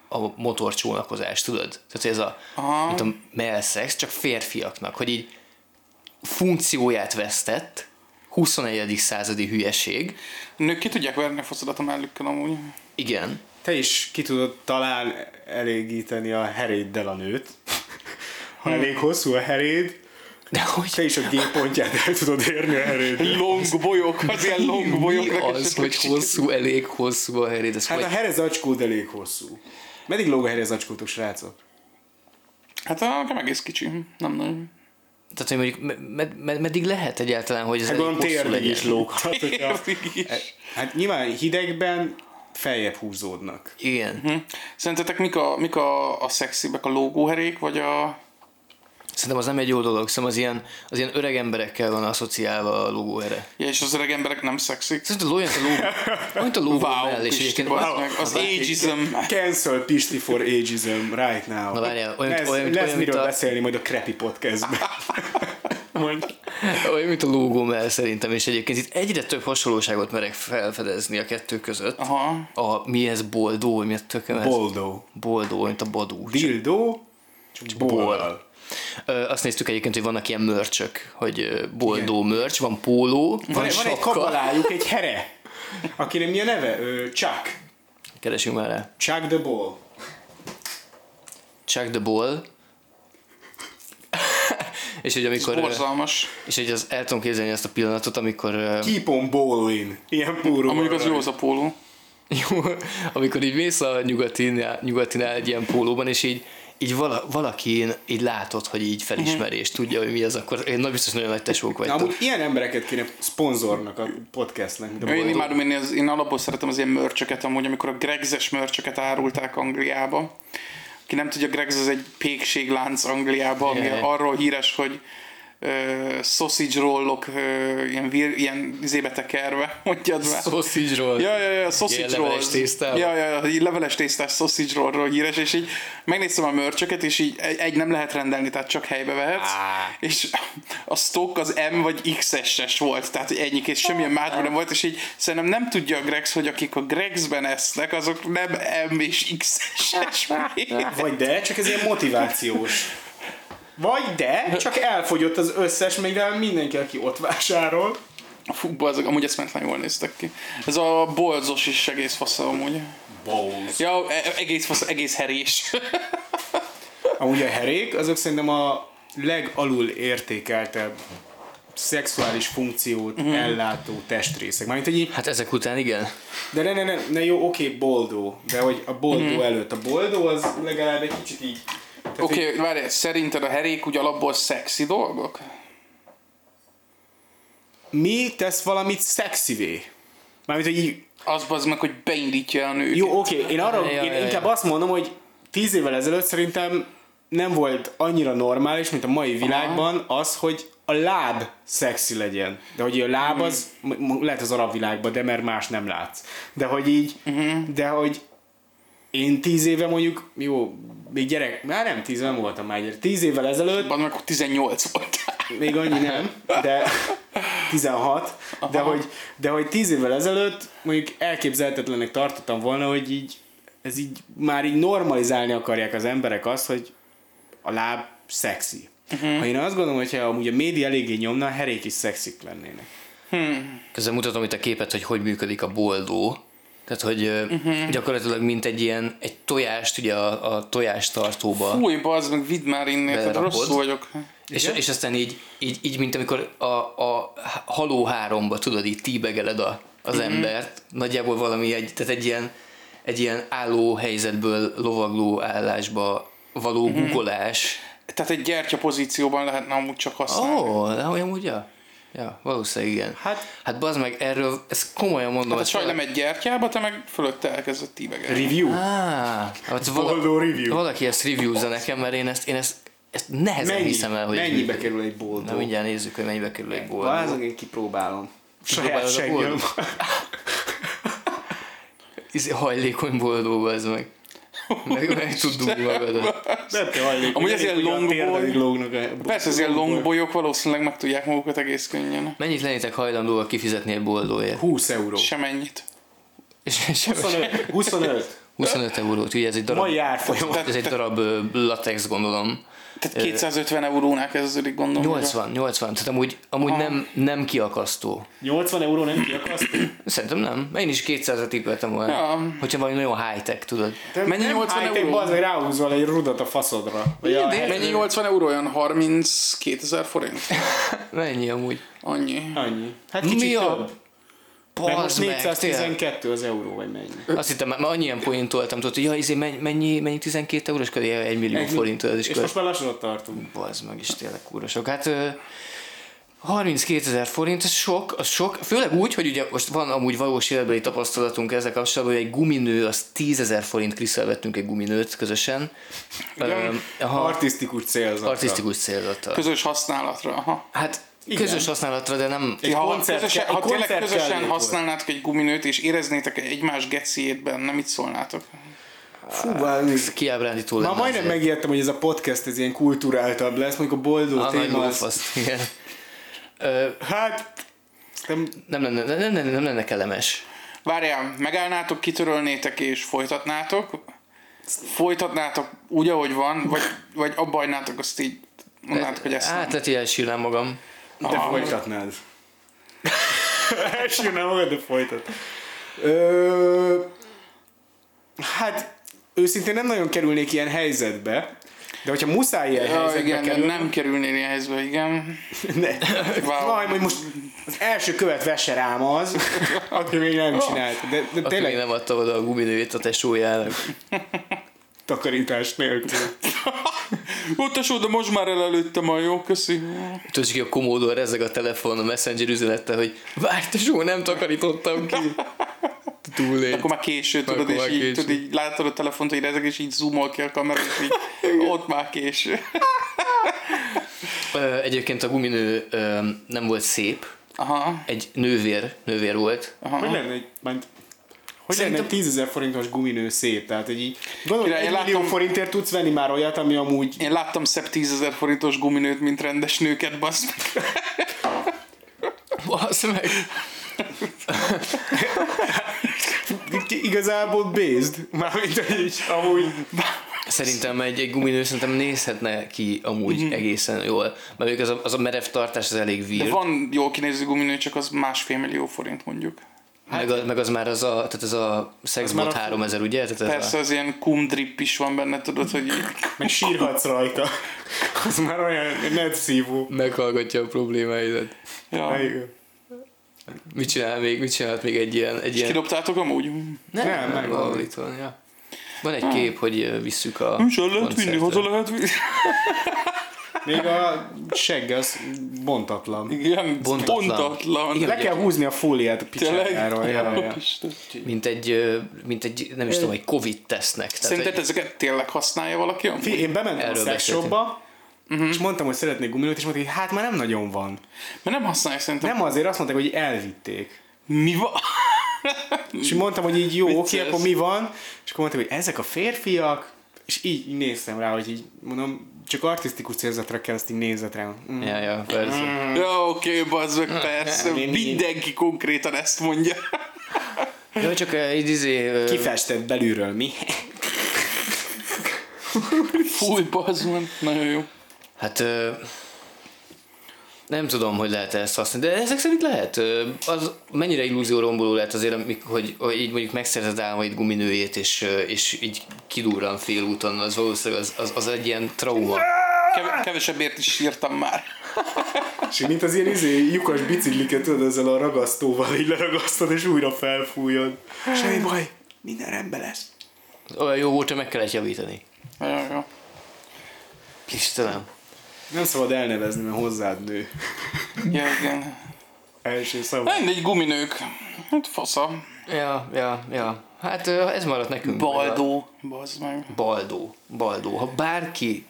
a motorcsónakozás, tudod? Tehát ez a, Aha. mint a melszex, csak férfiaknak, hogy így funkcióját vesztett, 21. századi hülyeség, Nők ki tudják verni a faszodat a mellükkel amúgy. igen, te is ki tudod talán elégíteni a heréddel a nőt. Ha elég hosszú a heréd, de hogy te is a G pontját el tudod érni a heréd. Long bolyok, az ilyen long mi bolyoknak az, hogy hosszú, elég hosszú a heréd, ez Hát hogy... a herez acskód elég hosszú. Meddig lóg a herez acskótok, srácok? Hát a nekem egész kicsi, nem nagyon. Tehát, hogy mondjuk med, med, med, meddig lehet egyáltalán, hogy ez Hát elég hosszú térdig legyen? is lóghat. hogyha- is. Hát nyilván hidegben feljebb húzódnak. Igen. Hm. Szerintetek mik a, mik a, a szexibek, a lógóherék, vagy a... Szerintem az nem egy jó dolog, szerintem az ilyen, az ilyen öreg emberekkel van asszociálva a logó erre. Ja, és az öreg emberek nem szexik? Szerintem olyan, a logó, olyan a logó Wow, mellé, és egyébként bazd meg, az ageism. Cancel Pisti for ageism right now. Na várjál, olyan- lesz, olyan- lesz olyan, miről a- beszélni majd a Crappy podcastben. Mondj. olyan, mint a logó mell szerintem, és egyébként itt egyre több hasonlóságot merek felfedezni a kettő között. Aha. A, mi ez boldó, mi a tököm ez? Boldó. Boldó, mint a badú. Dildo, csak bol. Azt néztük egyébként, hogy vannak ilyen mörcsök, hogy boldó mörcs, van póló, van, Van, van egy kabalájuk, egy here, akinek mi a neve? Chuck. Keresünk már rá. Chuck the Ball. Chuck the Ball. és hogy amikor... Borzalmas. És hogy az, el tudom képzelni azt a pillanatot, amikor... Keep on balling. Ilyen púró. Amúgy az jó az a póló. Jó, amikor így mész a nyugatinál, nyugatinál egy ilyen pólóban, és így, így vala, valakin így látod, hogy így felismeri, és tudja, hogy mi az, akkor én nagy biztos nagyon nagy tesók Na, vagytok. amúgy ilyen embereket kéne szponzornak a podcastnek, a Én imádom, én, az, én alapból szeretem az ilyen mörcsöket, amúgy, amikor a Gregzes mörcsöket árulták Angliába. Ki nem tudja, Gregz az egy pékséglánc Angliába, ami Jaj. arról híres, hogy ö, sausage rollok ö, ilyen, vir, ilyen izébe tekerve, mondjad már. Sausage roll. Ja, ja, ja, sausage Ilyen roll. leveles tésztával? Ja, ja, ja, leveles tésztás sausage rollról híres, és így megnéztem a mörcsöket, és így egy, egy nem lehet rendelni, tehát csak helybe vehetsz. Á. És a stock az M vagy XS-es volt, tehát ennyi és semmilyen másban nem volt, és így szerintem nem tudja a Grex, hogy akik a Grexben esznek, azok nem M és XS-es. Vagy de, csak ez ilyen motivációs. Vagy de, csak elfogyott az összes, mivel mindenki, aki ott vásárol. Fú, azok, amúgy ezt ment nagyon jól néztek ki. Ez a bolzos is egész fasz amúgy. Bowls. Ja, e- egész fasz, egész herés. Amúgy a herék, azok szerintem a legalul értékeltebb szexuális funkciót Mhm. ellátó testrészek. Mármint, hogy így, Hát ezek után igen. de ne, ne, ne, ne jó, oké, boldó, de hogy a boldó Mhm. előtt. A boldó az legalább egy kicsit így... Oké, okay, várj, szerinted a herék úgy alapból szexi dolgok? Mi tesz valamit szexivé? Mármint, hogy így Az az meg, hogy beindítja a nőt. Jó, oké, én arra, Ja, én ja, inkább azt mondom, hogy tíz évvel ezelőtt szerintem nem volt annyira normális, mint a mai világban az, hogy a láb szexi legyen. De hogy a láb az, m- m- lehet az arab világban, de mert más nem látsz. De hogy így, de hogy én tíz éve mondjuk, jó, még gyerek, már nem tíz, nem voltam már gyerek, tíz évvel ezelőtt, Van akkor 18 volt. még annyi nem, de 16, de hogy, de hogy 10 évvel ezelőtt mondjuk elképzelhetetlennek tartottam volna, hogy így ez így már így normalizálni akarják az emberek azt, hogy a láb szexi. Uh-huh. Ha én azt gondolom, hogyha amúgy a média eléggé nyomna, a herék is szexik lennének. Közben mutatom itt a képet, hogy hogy működik a boldó. Tehát, hogy uh-huh. gyakorlatilag mint egy ilyen, egy tojást ugye a, a tojástartóba. Fúj, bazd meg, vidd már innét, hát rosszul vagyok. És, és aztán így, így, így, mint amikor a, a haló háromba, tudod, így tíbegeled a, az Mhm. mm-hmm. embert, nagyjából valami egy, tehát egy ilyen, egy ilyen álló helyzetből lovagló állásba való Mhm. mm-hmm. guggolás. Tehát egy gyertya pozícióban lehetne amúgy csak használni. Ó, oh, de olyan úgy, ja. Valószínűleg igen. Hát- hát bazd meg, erről, ezt komolyan mondom. Hát a csaj nem egy gyertyába, te meg fölötte elkezdett tíbegelni. Review? Á, hát vala, review. valaki ezt reviewza nekem, mert én ezt, én ezt, ezt nehezen Mennyi, hiszem el, hogy mennyibe működik. kerül egy Na boldó? mindjárt nézzük, hogy mennyibe kerül egy boldó. Vázok, én kipróbálom. Saját seggem. Izé, hajlékony boldó az meg. Meg, meg tud dugni magadat. Nem kell hajlékony. Amúgy ez ilyen longboy. Persze, az ilyen longbolyok valószínűleg meg tudják magukat egész könnyen. Mennyit lennétek hajlandóak kifizetni egy boldóért? 20 euró. Semennyit. És, és 25. 25. 25 eurót, ugye ez egy darab, Mai árfolyam. ez egy darab latex gondolom. Tehát 250 eurónál kezdődik, gondolom. 80, 80, tehát amúgy, amúgy nem, nem kiakasztó. 80 euró nem kiakasztó? Szerintem nem. Én is 200-at tippeltem volna. Ja. Hogyha valami nagyon high-tech, tudod. Mennyi nem 80 high-tech, euró? bazd meg ráhúzol egy rudat a faszodra. Vagy a De mennyi 80 euró? Olyan 32 ezer forint? Mennyi amúgy? Annyi. Annyi. Hát kicsit Mi a- több. Mert most Bazd meg, tényleg. 412 az euró, vagy mennyi. Azt hittem, mert annyian pointoltam, tudod, hogy ja, izé, mennyi, mennyi, mennyi 12 eurós köré, egy millió Egy- forint, is És kör. most már lassan ott tartunk. Bazd meg is tényleg kurva sok. Hát ö, 32 ezer forint, ez sok, az sok, főleg úgy, hogy ugye most van amúgy valós életbeli tapasztalatunk ezzel kapcsolatban, hogy egy guminő, az 10 ezer forint Kriszel vettünk egy guminőt közösen. Ö, aha, Artisztikus célzatra. artisztikus célzattal. Közös használatra. Aha. Hát Igen. közös használatra, de nem... Egy ha, koncert közösen, ha tényleg közösen volt. használnátok egy guminőt, és éreznétek egymás geciét nem mit szólnátok? Fú, ez Kiábrándító Ma lenne majdnem azért. megijedtem, hogy ez a podcast ez ilyen kulturáltabb lesz, mondjuk a boldó A téma az... igen. Ö, Hát, nem, nem, lenne, nem, nem, nem lenne kellemes. Várjál, megállnátok, kitörölnétek és folytatnátok? Folytatnátok úgy, ahogy van, vagy, vagy abba hagynátok azt így mondnátok, hogy ezt nem. Hát, lehet, hogy elsírnám magam. De folytatnád. Elsírnál magad, de folytat. Ö, hát, őszintén nem nagyon kerülnék ilyen helyzetbe, de hogyha muszáj ilyen Ja, helyzetbe igen, kerül, nem kerülnél ilyen helyzetbe, igen. ne. Wow. Vaj, hogy most az első követ vesse rám az, aki még nem csinált. De, de Aki még tényleg nem adta oda a guminőjét a tesójának. takarítás nélkül. Tesó, de most már elelőttem a jó, köszi. Tudod, hogy a komódor rezeg a telefon a messenger üzenettel, hogy várj, tesó, nem takarítottam ki. Túl. Akkor már késő, tudod, Akkor és így, késő. tudod, így látod a telefont, hogy rezeg, és így zoomol ki a kamera, és így ott már késő. Egyébként a guminő nem volt szép, Aha. egy nővér, nővér volt. Hogy lenne egy, hogy lenne egy 10 000 forintos guminő szép? Tehát, hogy így, gondolom, egy én millió látom- forintért tudsz venni már olyat, ami amúgy Én láttam szebb tízezer forintos guminőt, mint rendes nőket, bassz meg. Basz meg! igazából based. Mármint, hogy így, amúgy Szerintem egy, egy guminő szerintem nézhetne ki amúgy Mhm. egészen jól. Mert az a, az a merev tartás az elég De vír. van jól kinéző guminő, csak az másfél millió forint mondjuk. Meg, az, meg az már az a, tehát ez a a- 3000, ugye? Tehát ez Persze az ilyen cum drip is van benne, tudod, hogy meg sírhatsz rajta. Az már olyan netszívó. A, meghallgatja a problémáidat. Ja. Igen. Mit csinál még? Mit csinált még egy ilyen... Egy ilyen... Kidobtátok amúgy? Nem, Nem, nem, van. itt van, ja. Van egy kép, hogy visszük a Nem is el lehet vinni, haza lehet vinni. Még a segg az bontatlan. Igen, Bontatlan. bontatlan. Igen. Le kell húzni a fóliát a picsájáról. Ja, ja. Isten. Mint egy, mint egy, nem is tudom, egy Covid tesznek. Tehát, Szerinted hogy, ezeket tényleg használja valaki? Fi, én bementem Erről a szexshopba, Mhm. és mondtam, hogy szeretnék guminót, és mondták, hogy hát már nem nagyon van. Mert nem használják szerintem. Nem azért, azt mondták, hogy elvitték. Mi van? És mondtam, hogy így jó, oké, Vicces. akkor mi van? És akkor mondták, hogy ezek a férfiak, és így, így néztem rá, hogy így mondom, csak artisztikus célzatra kell ezt így nézett rá. Mm. ja, ja, persze. Ja, oké, bazd meg, persze. Én- én- Mindenki konkrétan ezt mondja. Jó, csak ö, így izé... ö, Kifestett belülről, mi? Fúj, bazd. Nagyon jó. Hát ö, nem tudom, hogy lehet ezt használni, de ezek szerint lehet. Az mennyire illúzió romboló lehet azért, hogy, hogy így mondjuk megszerzed álmaid guminőjét, és, és így kidurran félúton, az valószínűleg az, az, az egy ilyen trauma. Keve- kevesebbért is sírtam már. És mint az ilyen izé, lyukas bicikliket tudod ezzel a ragasztóval így leragasztod, és újra felfújod. Semmi baj, minden rendben lesz. Olyan jó volt, hogy meg kellett javítani. Nagyon jó. Istenem. Nem szabad elnevezni, mert hozzád nő. Ja, igen. Első szava. Nem, egy guminők. Hát fasza. Ja, ja, ja. Hát ez maradt nekünk. Baldó. Bazd meg. Baldó. Baldó. Ha bárki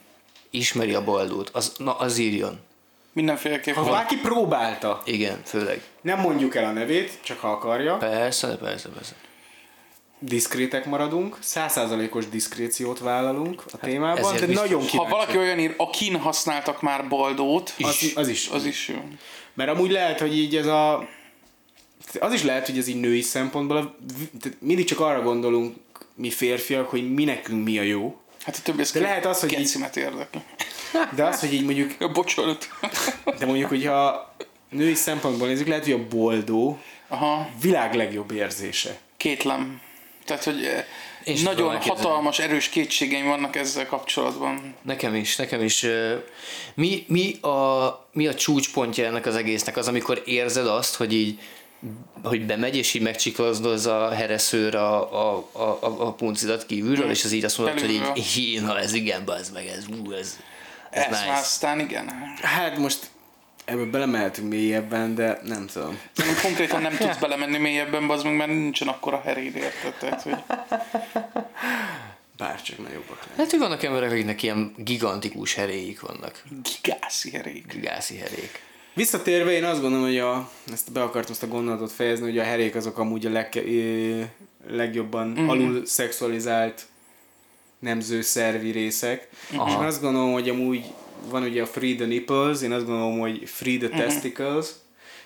ismeri a Baldót, az, na, az írjon. Mindenféleképpen. Ha bárki próbálta, Igen, főleg. nem mondjuk el a nevét, csak ha akarja, Persze, persze, persze. Diszkrétek maradunk, százszázalékos diszkréciót vállalunk a témában, ezért de biztos. nagyon Ha kíváncsi. valaki olyan ír, akin használtak már baldót, Az, az is. az is jó. Mert amúgy lehet, hogy így ez a... Az is lehet, hogy ez így női szempontból, mindig csak arra gondolunk mi férfiak, hogy mi nekünk mi a jó. Hát a többi ez De lehet az, hogy így- érdekli. De az, hogy így mondjuk, Ja, bocsánat. de mondjuk, hogyha női szempontból nézzük, lehet, hogy a boldó Aha, világ legjobb érzése. kétlem. Tehát, hogy eh, tudom nagyon hatalmas, erős kétségeim vannak ezzel kapcsolatban. Nekem is, nekem is. ö, Mi, mi, a, mi a csúcspontja ennek az egésznek? Az, amikor érzed azt, hogy így hogy bemegy, és így megcsiklazdoz a hereszőr a, a, a, a, puncidat kívülről, és az így azt mondod, hogy Belülről. így, hí, na ez igen, bazd meg, ez, ú, ez, ez Ez nice. aztán igen. Hát most ebből belemehetünk mélyebben, de nem tudom. Nem, konkrétan nem tudsz belemenni mélyebben, az meg, mert nincsen akkora heréd, érted? Tehát, hogy Bárcsak nagyobbak lenni. Hát, hogy vannak emberek, akiknek ilyen gigantikus heréik vannak. gigászi herék. Gigászi herék. Visszatérve én azt gondolom, hogy a, ezt be akartam ezt a gondolatot fejezni, hogy a herék azok amúgy a leg, ö, legjobban mm-hmm. alul szexualizált nemző szervi részek. Aha. És én azt gondolom, hogy amúgy van ugye a free the nipples, én azt gondolom, hogy free the testicles,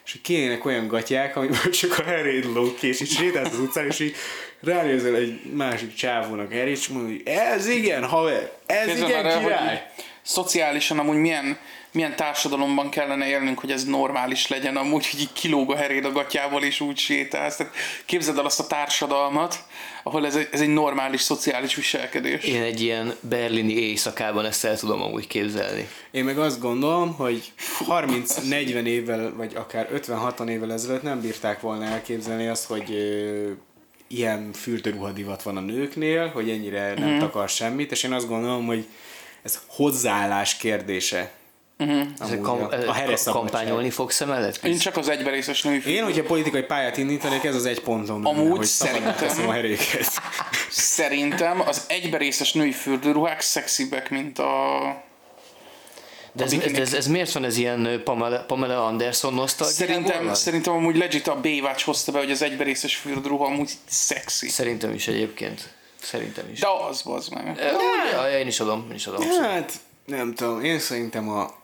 és hogy kénének olyan gatyák, amiből csak a heréd lóg ki, és sétálsz az utcán, és így ránézel egy másik csávónak herét, és mondod, hogy ez igen, haver, ez Képzeld igen, király. hogy szociálisan amúgy milyen, milyen társadalomban kellene élnünk, hogy ez normális legyen, amúgy, hogy így kilóg a heréd a gatyával, és úgy sétálsz. Tehát képzeld el azt a társadalmat, ahol ez egy, ez egy normális szociális viselkedés. Én egy ilyen berlini éjszakában ezt el tudom amúgy képzelni. Én meg azt gondolom, hogy 30-40 évvel, vagy akár 50-60 évvel ezelőtt nem bírták volna elképzelni azt, hogy ilyen fürdőruhadivat van a nőknél, hogy ennyire nem takar semmit, és én azt gondolom, hogy ez hozzáállás kérdése. Ezek Amúgy kam- a, heres kampányolni fogsz emellett? Én csak az egyberészes női Én, hogyha politikai pályát indítanék, ez az egy pontom lenne, Amúgy hogy szabadnak szerintem- a heréket. Szerintem az egyberészes női fürdőruhák szexibbek, mint a... De ez, de ez, ez, miért van ez ilyen Pamela, Pamela Anderson nosztalgia? Szerintem, szerintem amúgy legit a Baywatch hozta be, hogy az egyberészes fürdruha amúgy szexi. Szerintem is egyébként. Szerintem is. De az, bazd meg. Ja, én is adom, én is adom. Hát, nem tudom, én szerintem a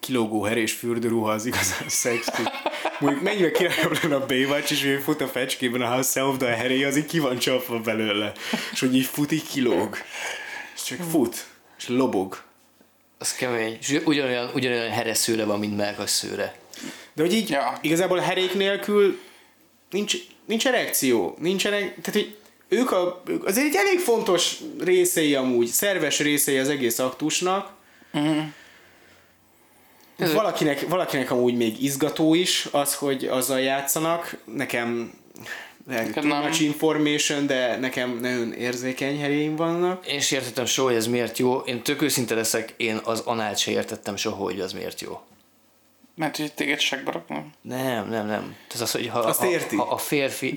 kilógó herés fürdőruha az igazán szexi. Mondjuk mennyire királyabb lenne a Baywatch, és hogy fut a fecskében a House of, a heréje az így ki van csapva belőle. És hogy így fut, így kilóg. És csak fut. És lobog. Az kemény. És ugyanolyan, ugyanolyan hereszőre van, mint melkas szőre. De hogy így Ja. ja. igazából a herék nélkül nincs, nincs erekció. Nincs erek, tehát hogy ők a, ők azért egy elég fontos részei amúgy, szerves részei az egész aktusnak. Ez valakinek, valakinek amúgy még izgató is az, hogy azzal játszanak. Nekem lehet, too nem. much information, de nekem nagyon érzékeny heréim vannak. Én sem értettem soha, hogy ez miért jó. Én tök őszinte leszek, én az anát se értettem soha, hogy az miért jó. Mert hogy téged segbe raknak. Nem, nem, nem. Ez az, hogy ha, Azt ha, érti. ha a férfi...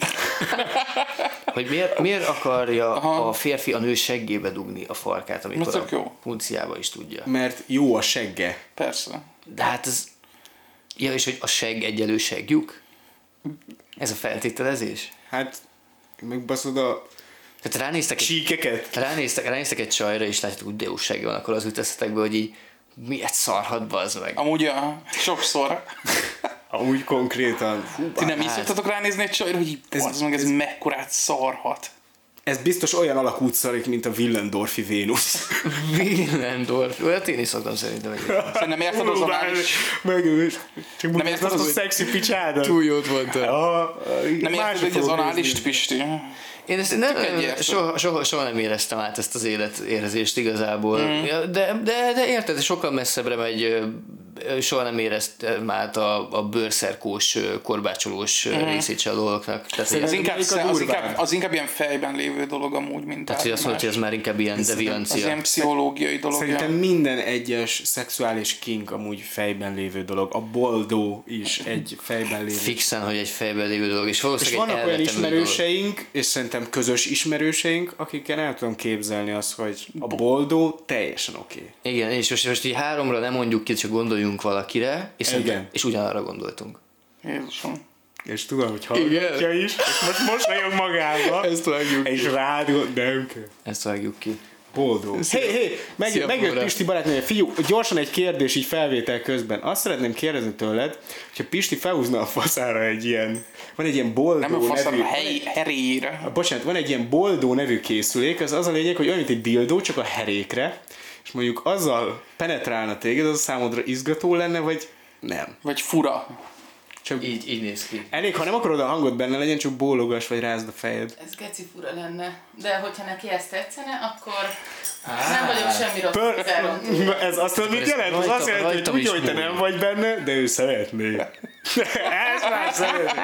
hogy miért, miért akarja Aha. a férfi a nő seggébe dugni a farkát, amikor a jó. punciába is tudja. Mert jó a segge. Persze. De hát ez... Ja, és hogy a segg egyelő segjuk? Ez a feltételezés? Hát megbaszod a Tehát ránéztek egy, csíkeket. ránéztek, ránéztek egy csajra, és látjátok, hogy de jó segge van, akkor az jut eszetekbe, hogy így miért szarhat bazd meg? Amúgy ja, sokszor. Amúgy konkrétan. Fú, Ti nem így hát. szoktatok ránézni egy csajra, hogy így, Ez- meg, ez mekkorát szarhat. Ez biztos olyan alakút szarik, mint a Willendorfi Vénusz. Willendorf. Olyat én is szoktam szerintem egyébként. Nem érted az anális, Megős. Csak Nem érted azt a szexi picsádat. Túl jót mondtál. Ja, nem érted, hogy az análist, Pisti. Én ezt nem, soha, soha, soha, nem éreztem át ezt az életérzést igazából. Mm. De, de, de érted, sokkal messzebbre megy, soha nem éreztem át a, a bőrszerkós, korbácsolós mm. részét se a dolgoknak. Tehát, Az inkább, az, durvább? inkább, az inkább ilyen fejben lévő dolog amúgy, mint tehát, hogy azt mondod, hogy ez már inkább ilyen az deviancia. ilyen pszichológiai dolog. Szerintem minden egyes szexuális kink amúgy fejben lévő dolog. A boldó is egy fejben lévő Fixen, hogy egy fejben lévő dolog, és És vannak olyan elvetemű dolog. ismerőseink, és szerintem közös ismerőseink, akikkel el tudom képzelni azt, hogy a boldó teljesen oké. Okay. Igen, és most, most így háromra nem mondjuk ki, csak gondoljunk valakire, és, Igen. és ugyanarra gondoltunk. Jézusom. És tudom, hogy hallgatja is, és most mosolyog magába. Ezt vágjuk És rád gond- nem kell. Ezt vágjuk ki. Boldog. Hé, hé, meg, Szia, megjött. Pisti barátnő, fiú, gyorsan egy kérdés így felvétel közben. Azt szeretném kérdezni tőled, hogyha Pisti felhúzna a faszára egy ilyen, van egy ilyen boldó Nem a faszom nevű, a hely, heréjére. bocsánat, van egy ilyen boldó nevű készülék, az az a lényeg, hogy olyan, mint egy dildó, csak a herékre, és mondjuk azzal penetrálna téged, az a számodra izgató lenne, vagy nem. Vagy fura. Csak Így, így néz ki. elég, ha nem akarod a hangot benne legyen, csak bólogas, vagy rázd a fejed. Ez geci fura lenne. De hogyha neki ezt tetszene, akkor nem vagyok semmi rossz Pör-. Ez azt tudod, mit Ez jelent? Az azt jelenti, hogy is hogy te nem vagy benne, de ő szeretné. Ez már szeretné.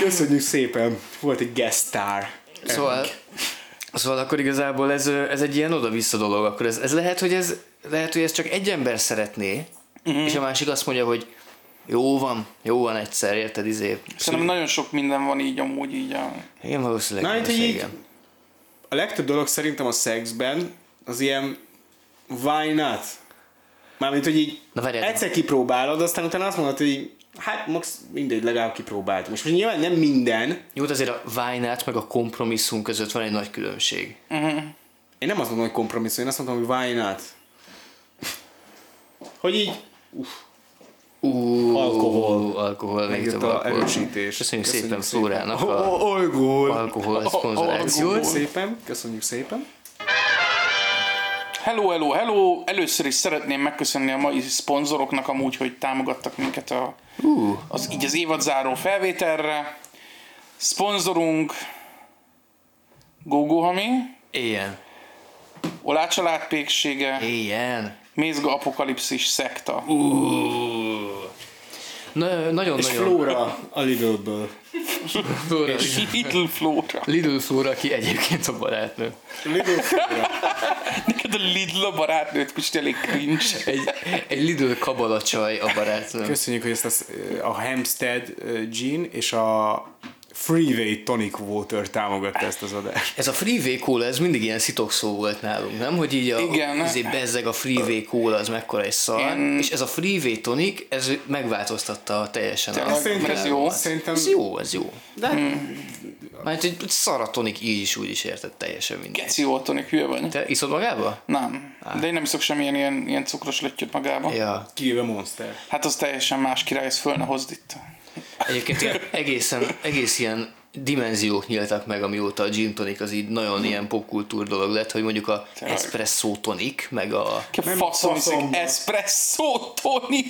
Köszönjük szépen. Volt egy guest star. Szóval, szóval akkor igazából ez, ez egy ilyen oda-vissza dolog. Akkor ez, ez lehet, hogy ez, lehet, hogy ez csak egy ember szeretné, uh-huh. és a másik azt mondja, hogy jó van, jó van egyszer, érted, izé. Szerintem nagyon sok minden van így amúgy így a... Igen, valószínűleg. Na, így, valószínűleg. a legtöbb dolog szerintem a szexben az ilyen why not? Mármint, hogy így Na, várjál. egyszer kipróbálod, aztán utána azt mondod, hogy így, hát max mindegy, legalább kipróbáltam. Most, most nyilván nem minden, Jó, de azért a vájnát meg a kompromisszum között van egy nagy különbség. Én nem azt mondom, hogy kompromisszum, én azt mondom, hogy not? Hogy így, uff, Ú, Alkohol. Alkohol, megjött a erősítés. Köszönjük szépen Flórának a oh, alkohol. alkohol szponzorációt. Köszönjük szépen, köszönjük szépen. Hello, hello, hello! Először is szeretném megköszönni a mai szponzoroknak amúgy, hogy támogattak minket a, Ú, az, így az évadzáró felvételre. Szponzorunk Gógó Hami, Éljen. Olá család péksége, Éljen. Mézga apokalipszis szekta. Na, És nagyon-nagyon... Flóra a Lidl-ből. Flóra. Lidl Flóra. Lidl Flóra, aki egyébként a barátnő. Lidl Flóra. Neked a Lidl a barátnőt, Pisti elég cringe. Egy, egy Lidl kabala csaj a barátnő. Köszönjük, hogy ezt a, a Hampstead uh, gin és a Freeway Tonic Water támogatta ezt az adást. Ez a Freeway Cola, ez mindig ilyen szitokszó volt nálunk, nem? Hogy így a, Igen. azért bezzeg a Freeway Cola, az mekkora egy szar, Én- és ez a Freeway Tonic, ez megváltoztatta teljesen a... Tényleg, Szerintem- ez jó. Szerintem Ez jó, ez jó. De mert egy szar a tonik így is úgy is érted teljesen minden. Geci jó tonik, hülye vagy. Te iszod magába? Nem. De én nem iszok semmilyen ilyen, ilyen cukros löttyöt magába. Ja. kivéve Monster. Hát az teljesen más király, ezt föl ne hozd itt. Egyébként ilyen egészen, egész ilyen dimenziók nyíltak meg, amióta a gin tonic az így nagyon ilyen popkultúr dolog lett, hogy mondjuk a Tényleg. espresso tonic, meg a... Nem faszom faszomba. espresso.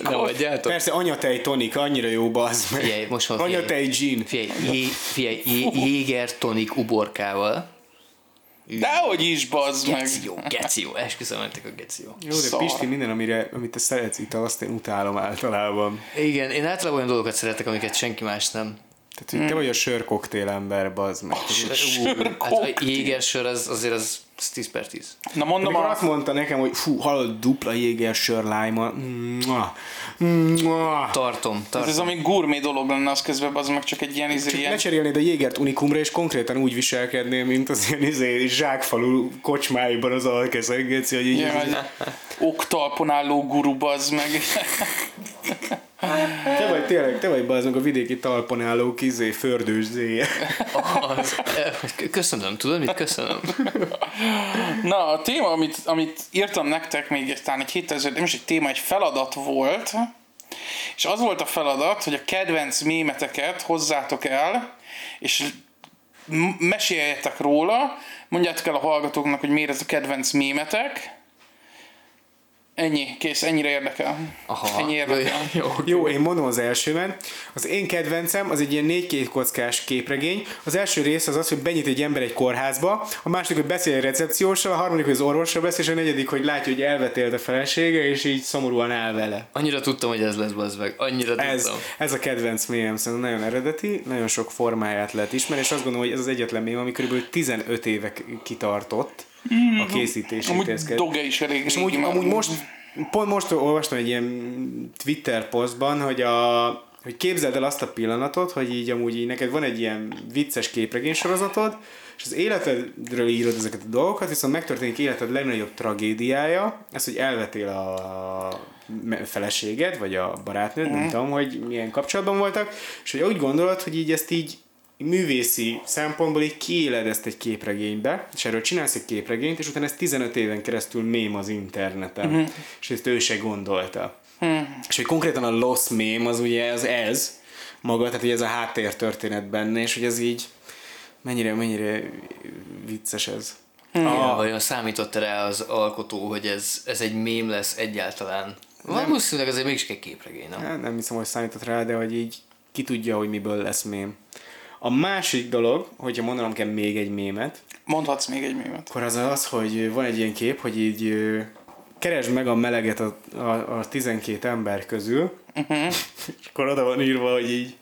Nem adjátok? Persze anyatej tonik, annyira jó bazd meg. Figyelj, most van Anyatej gin. Figyelj, jé, figyelj jé, jéger tonik uborkával. Dehogy is, bazd meg. Geci jó, geci jó, esküszöm, mentek a geci jó. Jó, de Szar. Pisti, minden, amire, amit te szeretsz ital, azt én utálom általában. Igen, én általában olyan dolgokat szeretek, amiket senki más nem. Tehát, hogy te vagy a sörkoktél ember, bazd meg. Ú, Hát a jéger sör az, azért az, az 10 per 10. Na mondom, Amikor a... azt mondta nekem, hogy fú, hallod, dupla jéger sör lime Mua. Tartom, Ez, tartom. ez ami gourmet dolog lenne, az közben az meg csak egy ilyen izé, Csak ilyen... lecserélnéd a jégert unikumra, és konkrétan úgy viselkednél, mint az ilyen izé, zsákfalú kocsmáiban az alkezek, geci, hogy így, egy oktalpon álló guru, bazd meg. Te vagy tényleg, te vagy bazd a vidéki talpon álló kizé, fördős zéje. Az, köszönöm, tudod mit? Köszönöm. Na, a téma, amit, amit írtam nektek még talán egy héttel ezelőtt, nem is egy téma, egy feladat volt, és az volt a feladat, hogy a kedvenc mémeteket hozzátok el, és meséljetek róla, mondjátok el a hallgatóknak, hogy miért ez a kedvenc mémetek. Ennyi, kész, ennyire érdekel. Aha. Ennyi érdekel. Jó, jó. Jó, én mondom az elsőben. Az én kedvencem az egy ilyen négy két kockás képregény. Az első rész az az, hogy benyit egy ember egy kórházba, a második, hogy beszél egy recepcióssal, a harmadik, hogy az orvossal beszél, és a negyedik, hogy látja, hogy elvetélt a felesége, és így szomorúan áll vele. Annyira tudtam, hogy ez lesz, bazd meg. Annyira Ez, tudtam. ez a kedvenc mémem, szerintem nagyon eredeti, nagyon sok formáját lehet ismerni, és azt gondolom, hogy ez az egyetlen mém, ami kb. 15 évek kitartott a készítését. Amúgy kell- Doge is elég és amúgy, amúgy most, pont most olvastam egy ilyen Twitter posztban, hogy a hogy képzeld el azt a pillanatot, hogy így amúgy így neked van egy ilyen vicces képregény sorozatod, és az életedről írod ezeket a dolgokat, viszont megtörténik életed legnagyobb tragédiája, ez, hogy elvetél a feleséged, vagy a barátnőd, nem tudom, hogy milyen kapcsolatban voltak, és hogy úgy gondolod, hogy így ezt így művészi szempontból így kiéled ezt egy képregénybe, és erről csinálsz egy képregényt, és utána ez 15 éven keresztül mém az interneten, uh-huh. és ezt ő se gondolta. Uh-huh. És hogy konkrétan a Lost mém az ugye az ez maga, tehát hogy ez a háttértörténet benne, és hogy ez így mennyire, mennyire vicces ez. Ah. Vajon számított rá az alkotó, hogy ez, ez egy mém lesz egyáltalán? Valószínűleg azért mégis egy képregény, nem? Hát nem hiszem, hogy számított rá, de hogy így ki tudja, hogy miből lesz mém. A másik dolog, hogyha mondanom kell még egy mémet, Mondhatsz még egy mémet. akkor az az, hogy van egy ilyen kép, hogy így keresd meg a meleget a, a, a 12 ember közül, uh-huh. és akkor oda van írva, hogy így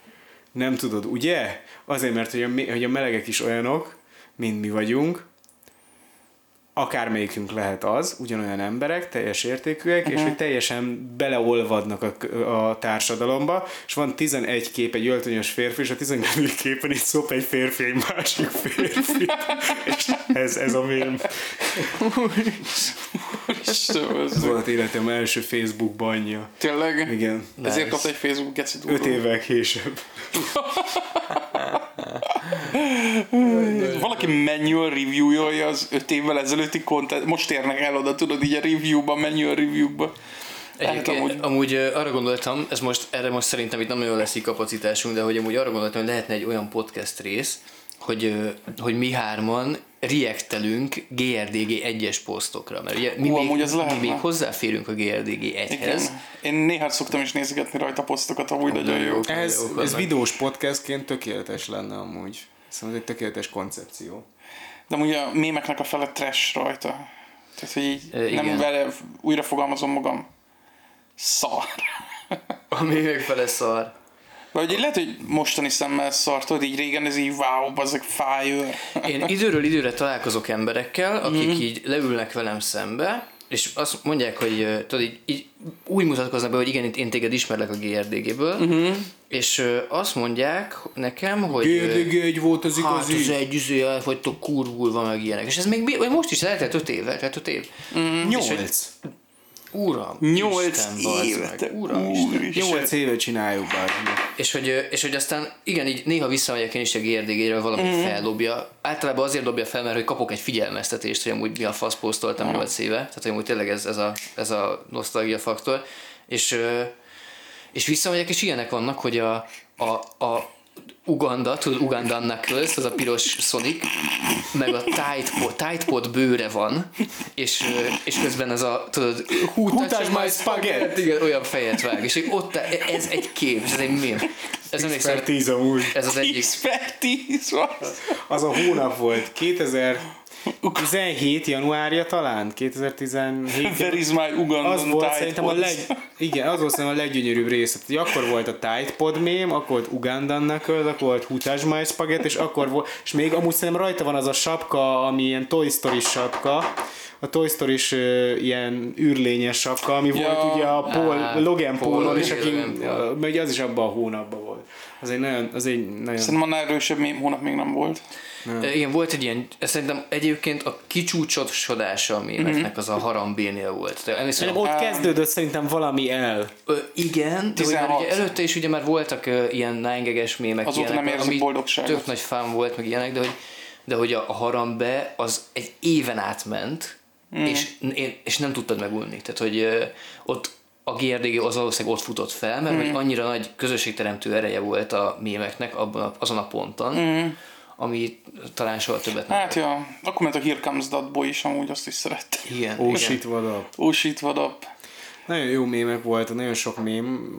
nem tudod, ugye? Azért, mert hogy a, hogy a melegek is olyanok, mint mi vagyunk, akármelyikünk lehet az, ugyanolyan emberek, teljes értékűek, uh-huh. és hogy teljesen beleolvadnak a, a társadalomba, és van 11 kép egy öltönyös férfi, és a 12. képen itt szop egy férfi egy másik férfi, és ez, ez a mém. Istenem, ez volt életem első Facebook banja. Tényleg? Igen. Ezért Nice. kapta egy Facebook geci durva. Öt évvel később. Valaki manual review-olja az öt évvel ezelőtti content. Most érnek el oda, tudod, így a review-ba, manual review-ba. Egyébként Hát amúgy, amúgy- arra gondoltam, ez most, erre most szerintem itt nem nagyon lesz kapacitásunk, de hogy amúgy arra gondoltam, hogy lehetne egy olyan podcast rész, hogy, hogy mi hárman reactelünk GRDG 1-es posztokra, mert ugye mi, Hú, még, amúgy az mi lehetne. még hozzáférünk a GRDG Igen. 1-hez. Én néha szoktam is nézegetni rajta posztokat, amúgy nagyon jó. Ez, ez videós podcastként tökéletes lenne amúgy. Szóval ez egy tökéletes koncepció. De amúgy a mémeknek a fele trash rajta. Tehát, hogy így igen. nem vele újra fogalmazom magam. Szar. Ami még fele szar. Vagy így lehet, hogy mostani szemmel szartod, így régen ez így wow, bazeg fire. Én időről időre találkozok emberekkel, akik Mhm. így leülnek velem szembe, és azt mondják, hogy tudod, így, így úgy mutatkoznak be, hogy igen, itt én téged ismerlek a GRDG-ből, uh-huh. és ö, azt mondják nekem, hogy... ö, Gérdig egy volt az Hát igazi. ez egy üzé, el vagytok kurvulva meg ilyenek. És ez még vagy most is eltelt öt év, eltelt öt év. Uram, Nyolc Isten, bazd év, meg. te Uram, Isten. Nyolc éve csináljuk bár. És hogy, és hogy aztán igen, így néha visszamegyek én is a GRDG-re, valami Mhm. mm. feldobja. Általában azért dobja fel, mert hogy kapok egy figyelmeztetést, hogy amúgy mi a fasz posztoltam Mhm. 8 éve. Tehát hogy amúgy tényleg ez, ez, a, ez a nosztalgia faktor. És, és visszamegyek, és ilyenek vannak, hogy a, a, a Uganda, tudod, Uganda Knuckles, az a piros Sonic, meg a Tide Tide Pod bőre van, és, és közben ez a, tudod, Who touched my spaghetti? igen, olyan fejet vág, és ott, ez egy kép, ez egy mém. Ez Expertíz amúgy. ez az egyik, Expertise van. Az a hónap volt. 2017 januárja talán? 2017 Where is my Ugandan az volt szerintem a leg, igen, az volt szerintem a leggyönyörűbb rész. Hogy akkor volt a Tide Pod mém, akkor volt Ugandan Knuckles, akkor volt Hutas My Spaghetti, és akkor volt, és még amúgy szerintem rajta van az a sapka, ami ilyen Toy Story sapka, a Toy story ilyen űrlényes sapka, ami Ja. volt ugye a Paul, Á, Logan Paul, Paul, és aki, Paul. az is abban a hónapban volt. Az egy nagyon, az egy nagyon... Szerintem annál erősebb mém hónap még nem volt. Ö, Igen, volt egy ilyen, szerintem egyébként a kicsúcsosodása a mémeknek az a harambénél volt. De emlékszem, ott kezdődött szerintem valami el. Ö, igen, de 16. ugye előtte is ugye már voltak ö, ilyen náingeges mémek, Azóta ilyenek, nem érzek ami boldogságot. tök nagy fán volt, meg ilyenek, de hogy, de hogy a, a harambe az egy éven átment, Mm. és, és nem tudtad megulni. Tehát, hogy ö, ott a GRDG az valószínűleg ott futott fel, mert Mm. hogy annyira nagy közösségteremtő ereje volt a mémeknek abban a, azon a ponton, ami talán soha többet nem. Mm. Hát ja, akkor ment a Here Comes That Boy is amúgy, azt is szerettem. Igen, Oh shit, what up. Oh shit, what up. Nagyon jó mémek voltak, nagyon sok mém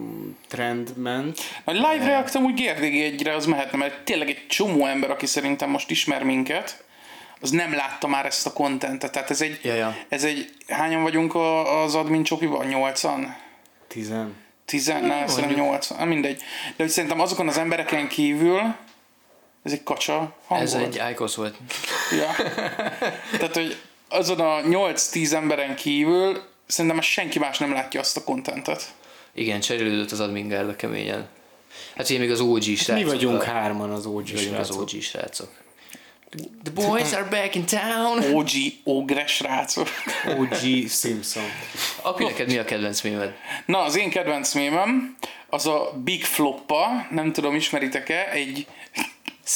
trend ment. A live react amúgy GRDG egyre az mehetne, mert tényleg egy csomó ember, aki szerintem most ismer minket, az nem látta már ezt a kontentet. Tehát ez egy, Ja, ja. ez egy hányan vagyunk a, az admin csopiban? Nyolcan? Tizen. Tizen? Ne, szerintem nyolcan. Mindegy. De hogy szerintem azokon az embereken kívül ez egy kacsa hang Ez volt. egy Icos volt. Ja. Tehát, hogy azon a 8-10 emberen kívül szerintem már senki más nem látja azt a kontentet. Igen, cserélődött az admin gárda keményen. Hát ugye még az OG srácok. Mi vagyunk a- hárman az OG vagyunk az srácok. OG srácok. The boys are back in town. OG, ogres srácok. OG Simpson. Api, neked mi a kedvenc mémed? Na, az én kedvenc mémem, az a Big Floppa, nem tudom, ismeritek-e, egy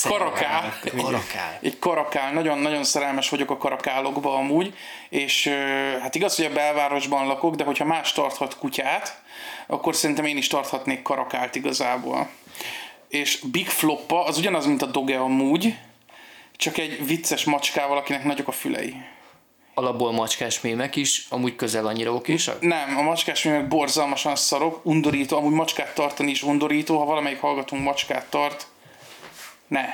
karakál. Karakál. Egy karakál, nagyon-nagyon szerelmes vagyok a karakálokba amúgy, és hát igaz, hogy a belvárosban lakok, de hogyha más tarthat kutyát, akkor szerintem én is tarthatnék karakált igazából. És Big Floppa az ugyanaz, mint a Doge amúgy, csak egy vicces macskával, akinek nagyok a fülei. Alapból macskás mémek is, amúgy közel annyira okésak? Nem, a macskás mémek borzalmasan szarok, undorító, amúgy macskát tartani is undorító, ha valamelyik hallgatunk macskát tart, ne.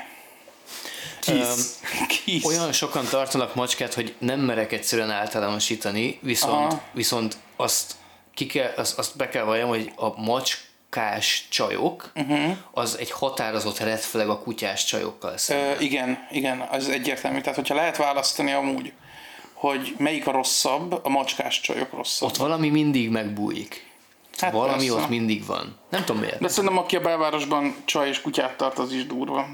Kisz. Kisz. Olyan sokan tartanak macskát, hogy nem merek egyszerűen általánosítani, viszont, Aha. viszont azt, ki kell, azt, azt be kell valljam, hogy a macskás csajok, uh-huh. az egy határozott red flag a kutyás csajokkal szemben. Ö, igen, igen, az egyértelmű. Tehát, hogyha lehet választani amúgy, hogy melyik a rosszabb, a macskás csajok rosszabb. Ott valami mindig megbújik. Hát valami persze. ott mindig van. Nem tudom miért. De szerintem, aki a belvárosban csaj és kutyát tart, az is durva.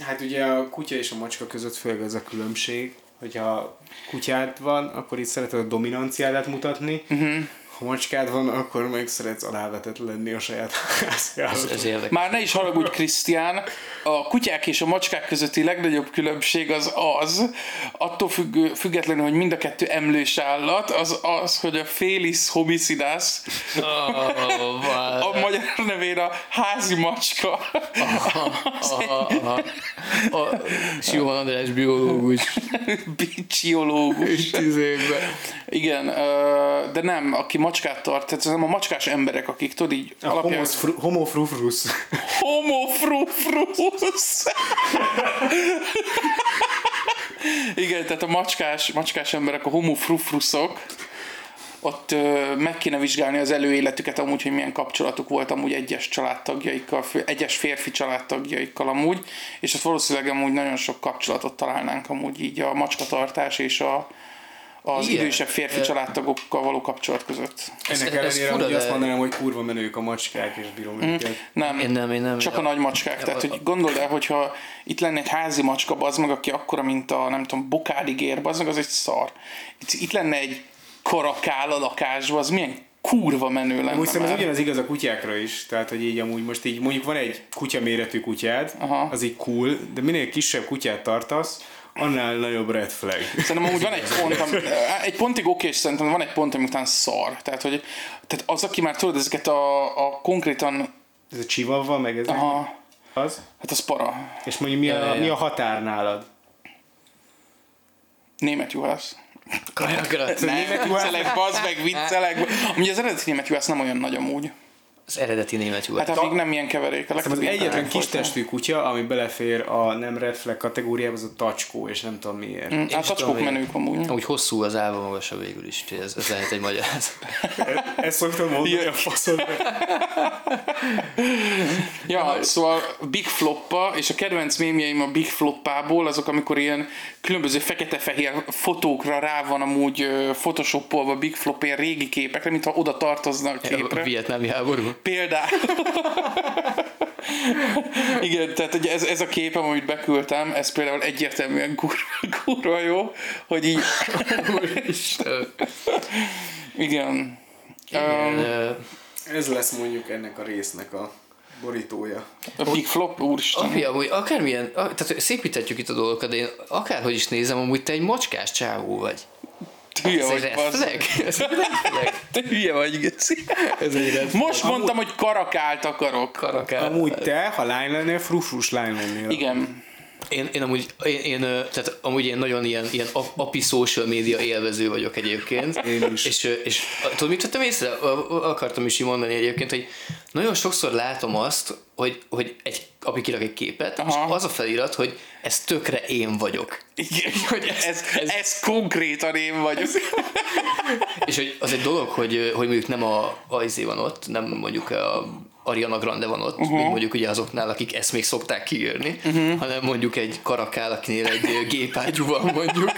Hát ugye a kutya és a macska között főleg ez a különbség, hogyha kutyád van, akkor itt szereted a dominanciádat mutatni, uh-huh. Ha macskád van, akkor meg szeretsz alávetett lenni a saját. Ez érdekes. Már ne is haragudj, Krisztián, a kutyák és a macskák közötti legnagyobb különbség az az, attól függő, függetlenül, hogy mind a kettő emlős állat, az az, hogy a Felis homicidas, Oh, a magyar nevén a házi macska, a Simon András biológus. bicsiológus. Igen, de nem, aki macskát tart, tehát nem a macskás emberek, akik tudod így A alapján... homos fru- homofrufrus. Homofrufrus! Igen, tehát a macskás, macskás emberek, a homofrufruszok, ott ö, meg kéne vizsgálni az előéletüket amúgy, hogy milyen kapcsolatuk volt amúgy egyes családtagjaikkal, egyes férfi családtagjaikkal amúgy, és ott valószínűleg amúgy nagyon sok kapcsolatot találnánk amúgy így a macskatartás és a, az Igen. idősebb férfi Ö- családtagokkal való kapcsolat között. Ennek ez ellenére hogy de- azt mondanám, hogy kurva menők a macskák, és bírom őket. Nem, Én nem, én nem. csak a nagy macskák. Tehát, hogy gondold el, hogyha itt lenne egy házi macska, bazd meg, aki akkora, mint a, nem tudom, bokádigér, bazd meg, az egy szar. Itt, itt lenne egy karakál a lakásban, az milyen kurva menő lenne Amúgy szerintem ez ugyanaz igaz a kutyákra is, tehát hogy így amúgy most így mondjuk van egy kutya méretű kutyád, Aha. az így cool, de minél kisebb kutyát tartasz, annál nagyobb red flag. Szerintem amúgy van egy pont, ami, egy pontig oké, és szerintem van egy pont, ami után szar. Tehát, hogy, tehát az, aki már tudod, ezeket a, a konkrétan, Ez a chihuahua, meg ez aha, az. hát az para. És mondjuk mi a, Ja, ja, ja. mi a határ nálad? Német juhász. Kajakra. Nem, viccelek, bazd meg, viccelek. Amúgy az eredeti német juhász nem olyan nagy amúgy. Az eredeti német juhász. Hát addig nem ilyen keverék. A legtöbb az egyetlen kis testű kutya, ami belefér a nem red flag kategóriába, az a tacskó, és nem tudom miért. Mm, Hát tacskók menők amúgy. Amúgy hosszú az állva magas a végül is, úgyhogy ez, ez lehet egy magyarázat. Ezt szoktam mondani a faszod. Ja, szóval Big Floppa, és a kedvenc mémjeim a Big Floppából, azok amikor ilyen különböző fekete-fehér fotókra rá van amúgy photoshopolva Big Flop ilyen régi képekre, mintha oda tartoznak a A képre. vietnámi háború. Például. Igen, tehát ugye ez, ez a képem, amit beküldtem, ez például egyértelműen kurva, kurva jó, hogy így, Úristen. igen. Igen, ö, Ez lesz mondjuk ennek a résznek a borítója. A Big Flop, úristen. Apja, amúgy akármilyen, tehát szépítetjük itt a dolgokat, de én akárhogy is nézem, amúgy te egy macskás csávó vagy. Hülye vagy, flag? Ez egy red flag. Te hülye vagy, Geci. Ez egy red Most mondtam, hogy karakált akarok. karakál. Amúgy te, ha lány lennél, frufrus lány lennél. Igen. Én, én amúgy, én, én, tehát amúgy én nagyon ilyen, ilyen ap- api social média élvező vagyok egyébként. Én is. És, és tudod, mit vettem észre? Akartam is így mondani egyébként, hogy nagyon sokszor látom azt, hogy, hogy egy api kirak egy képet, Aha. és az a felirat, hogy ez tökre én vagyok. Igen. Hogy ez- ez, ez- ez, ez konkrétan én vagyok. És hogy az egy dolog, hogy, hogy mondjuk nem a, a izé van ott, nem mondjuk a Ariana Grande van ott, uh-huh. mint mondjuk ugye azoknál, akik ezt még szokták kiírni, uh-huh. hanem mondjuk egy karakál, akinél egy gépágyú van mondjuk,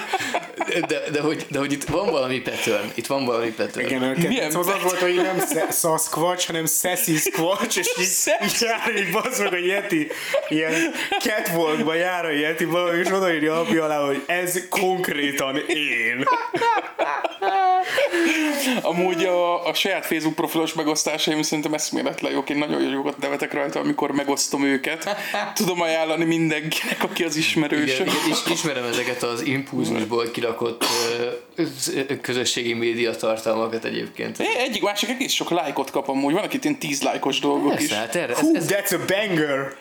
de, de, hogy, de hogy itt van valami pattern, itt van valami pattern. Igen, a Milyen kedvenc az az volt, hogy nem Sasquatch, hanem Sassy Squatch, és így, így jár egy bazd meg a Yeti, ilyen catwalkba jár a Yeti valami, és odaírja apja alá, hogy ez konkrétan én. Amúgy a, a saját Facebook profilos megosztásaim szerintem eszméletlen jók. Én nagyon jókat nevetek rajta, amikor megosztom őket. Tudom ajánlani mindenkinek, aki az ismerős. Igen, igen, is, ismerem ezeket az impulzusból kirakott közösségi média tartalmakat egyébként. É, Egyik másik egész sok lájkot kap amúgy. Vannak itt ilyen 10 lájkos dolgok is. Persze, hát erre, ez, Hú, ez, that's a banger!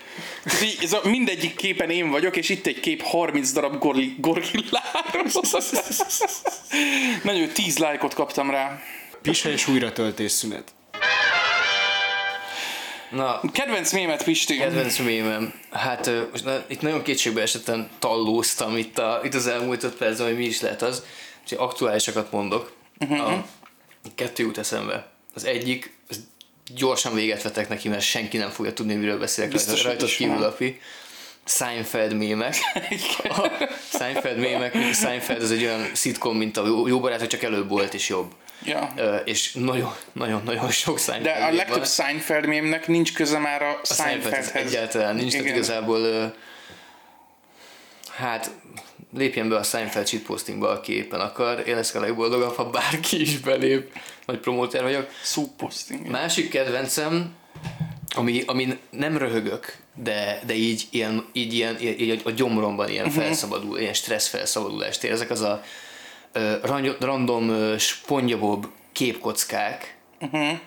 Ez, ez a, mindegyik képen én vagyok, és itt egy kép 30 darab gorli, gorilláról. Nagyon jó, 10 lájkot kaptam rá. Pisa és újratöltés szünet. na, Kedvenc mémet, Pisti. Kedvenc mémem. Hát most na, itt nagyon kétségbe esetten tallóztam itt, a, itt az elmúlt öt percben, hogy mi is lehet az. Úgyhogy aktuálisakat mondok. Uh-huh. A kettő jut eszembe. Az egyik, az gyorsan véget vetek neki, mert senki nem fogja tudni, miről beszélek Biztos, rajta, rajtad kívül api. Seinfeld mémek. A Seinfeld mémek, Seinfeld az egy olyan szitkom, mint a jó, jó barátok, csak előbb volt és jobb. Ja. Ö, és nagyon, nagyon, nagyon sok Seinfeld De a legtöbb van. Seinfeld mémnek nincs köze már a, A Seinfeldhez Seinfeldhez. egyáltalán nincs, tehát Igen. igazából ö, hát lépjen be a Seinfeld shitpostingba, aki éppen akar. Én leszek a legboldogabb, ha bárki is belép. Nagy promóter vagyok. Súposting. Másik kedvencem, ami, ami nem röhögök, de, de így, ilyen, így, ilyen, így a gyomromban ilyen uh-huh. felszabadul, ilyen stressz felszabadulást érzek, az a ran- random ö, spongyabob képkockák, uh-huh.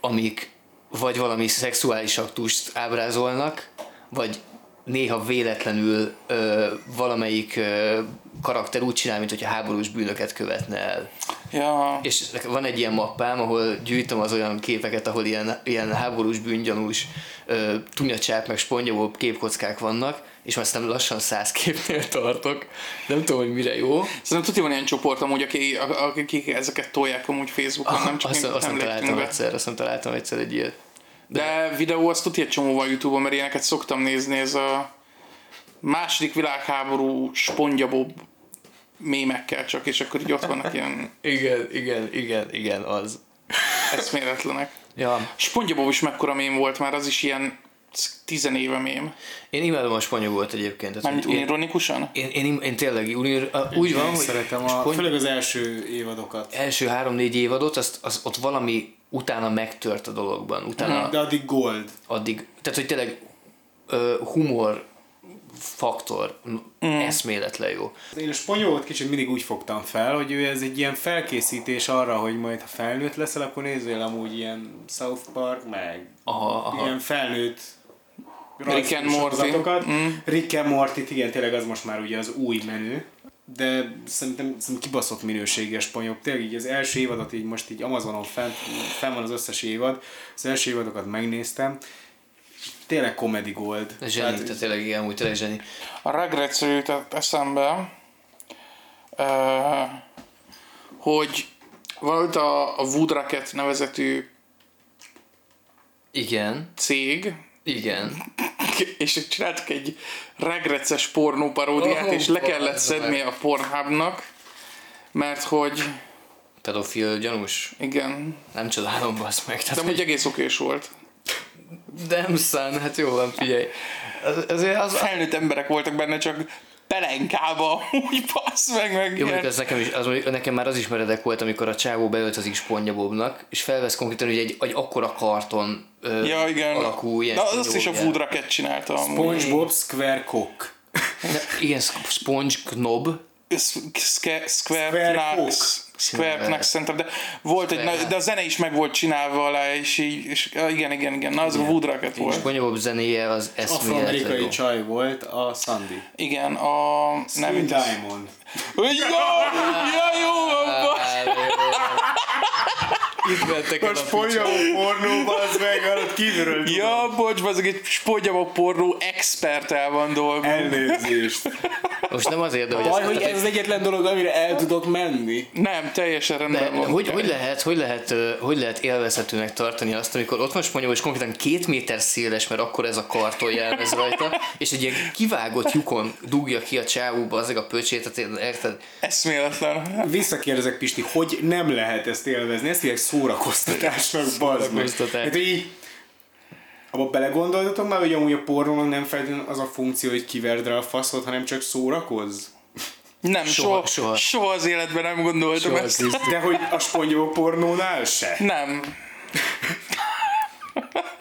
amik vagy valami szexuális aktust ábrázolnak, vagy néha véletlenül ö, valamelyik ö, karakter úgy csinál, mint hogyha háborús bűnöket követne el. Ja. És van egy ilyen mappám, ahol gyűjtöm az olyan képeket, ahol ilyen, ilyen háborús bűngyanús ö, tunyacsáp meg spongyabob képkockák vannak, és már aztán lassan száz képnél tartok. Nem tudom, hogy mire jó. Szerintem tudja van ilyen csoport amúgy, aki, akik ezeket tolják amúgy Facebookon, nem csak azt, azt nem találtam be. egyszer, azt nem találtam egyszer egy ilyet. De videó azt tudja egy csomóval Youtube-on, mert ilyeneket szoktam nézni, ez a második világháború spongyabob mémekkel csak, és akkor így ott vannak ilyen Igen, igen, igen, igen, az. eszméletlenek. Ja, SpongeBob is mekkora mém volt már, az is ilyen tizenéve mém. én imádom a spanyololt egyébként. Tehát, Mármint hogy én, ironikusan? én, én, én, én tényleg úgy, úgy van, Én hogy szeretem a, spony- főleg az első évadokat. első három-négy évadot, azt, az, ott valami utána megtört a dologban. Utána De addig gold. addig, tehát hogy tényleg ö, humor faktor mm. eszméletlen jó. Én a spanyololt kicsit mindig úgy fogtam fel, hogy ő ez egy ilyen felkészítés arra, hogy majd ha felnőtt leszel, akkor nézzél amúgy ilyen South Park, meg Aha, aha. ilyen felnőtt Rick and Morty. sorozatokat. Rick and Morty, igen, tényleg az most már ugye az új menü. De szerintem, szerintem kibaszott minőséges spanyol. Tényleg így az első évadot így most így Amazonon fent, fenn van az összes évad. Az első évadokat megnéztem. Tényleg comedy gold. Zseni, tehát tényleg igen, úgy tényleg zseni. A Regrets jutott eszembe, uh, hogy volt a, a Wood Rocket nevezetű Igen, cég, igen. és csináltak egy regreces pornó paródiát, Oh, és le kellett bazd meg. szedni a Pornhubnak, mert hogy Pedofil gyanús. igen, Nem csodálom, basz meg. de Tehát, amúgy egész okés volt. Nem szán, hát jó van, figyelj. Az, azért az, Felnőtt emberek voltak benne, csak pelenkába, úgy passz meg, meg Jó, ilyen. ez nekem, is, az, nekem már az is meredek volt, amikor a csávó beöltözik spongybobnak, és felvesz konkrétan ugye egy, egy akkora karton ö, Ja, igen. alakú ilyen De azt is a. Wood Rocket csinálta. SpongeBob Square Cock. De, igen, sponge knob. Square, Square Square. Knacks. Square Knacks Center, de volt egy, Square de a zene is meg volt csinálva alá, és így, és, igen, igen, igen, na az a Wood Rocket volt. Spongebob zenéje az eszméletlen. Afroamerikai csaj volt a Sandy. Igen, a... Nem Nem, Diamond. Jó, ja, jó, Itt vettek el a pornóban, az meg, alatt kívülről Ja, bocs, az egy spongyabob pornó expert el van dolgozva. Elnézést. Most nem azért, de hogy, Baj, hogy ez az egyetlen dolog, amire el tudok menni. Nem, teljesen de, rendben van. hogy, hogy, lehet, hogy, lehet, hogy lehet élvezhetőnek tartani azt, amikor ott van spanyol, és konkrétan két méter széles, mert akkor ez a karton jelmez rajta, és egy ilyen kivágott lyukon dugja ki a csávóba azok a pöcsét, érted? Eszméletlen. Visszakérdezek Pisti, hogy nem lehet ezt élvezni? Ezt hívják szórakoztatásnak, bazd meg. Szórakoztatás. Hát így, abba belegondoltatok már, hogy amúgy a pornónak nem feltétlenül az a funkció, hogy kiverd rá a faszot, hanem csak szórakozz? Nem, Soha, soha, soha. az életben nem gondoltam Soha, ezt. Krisztus. De hogy a spongyob pornónál se. Nem.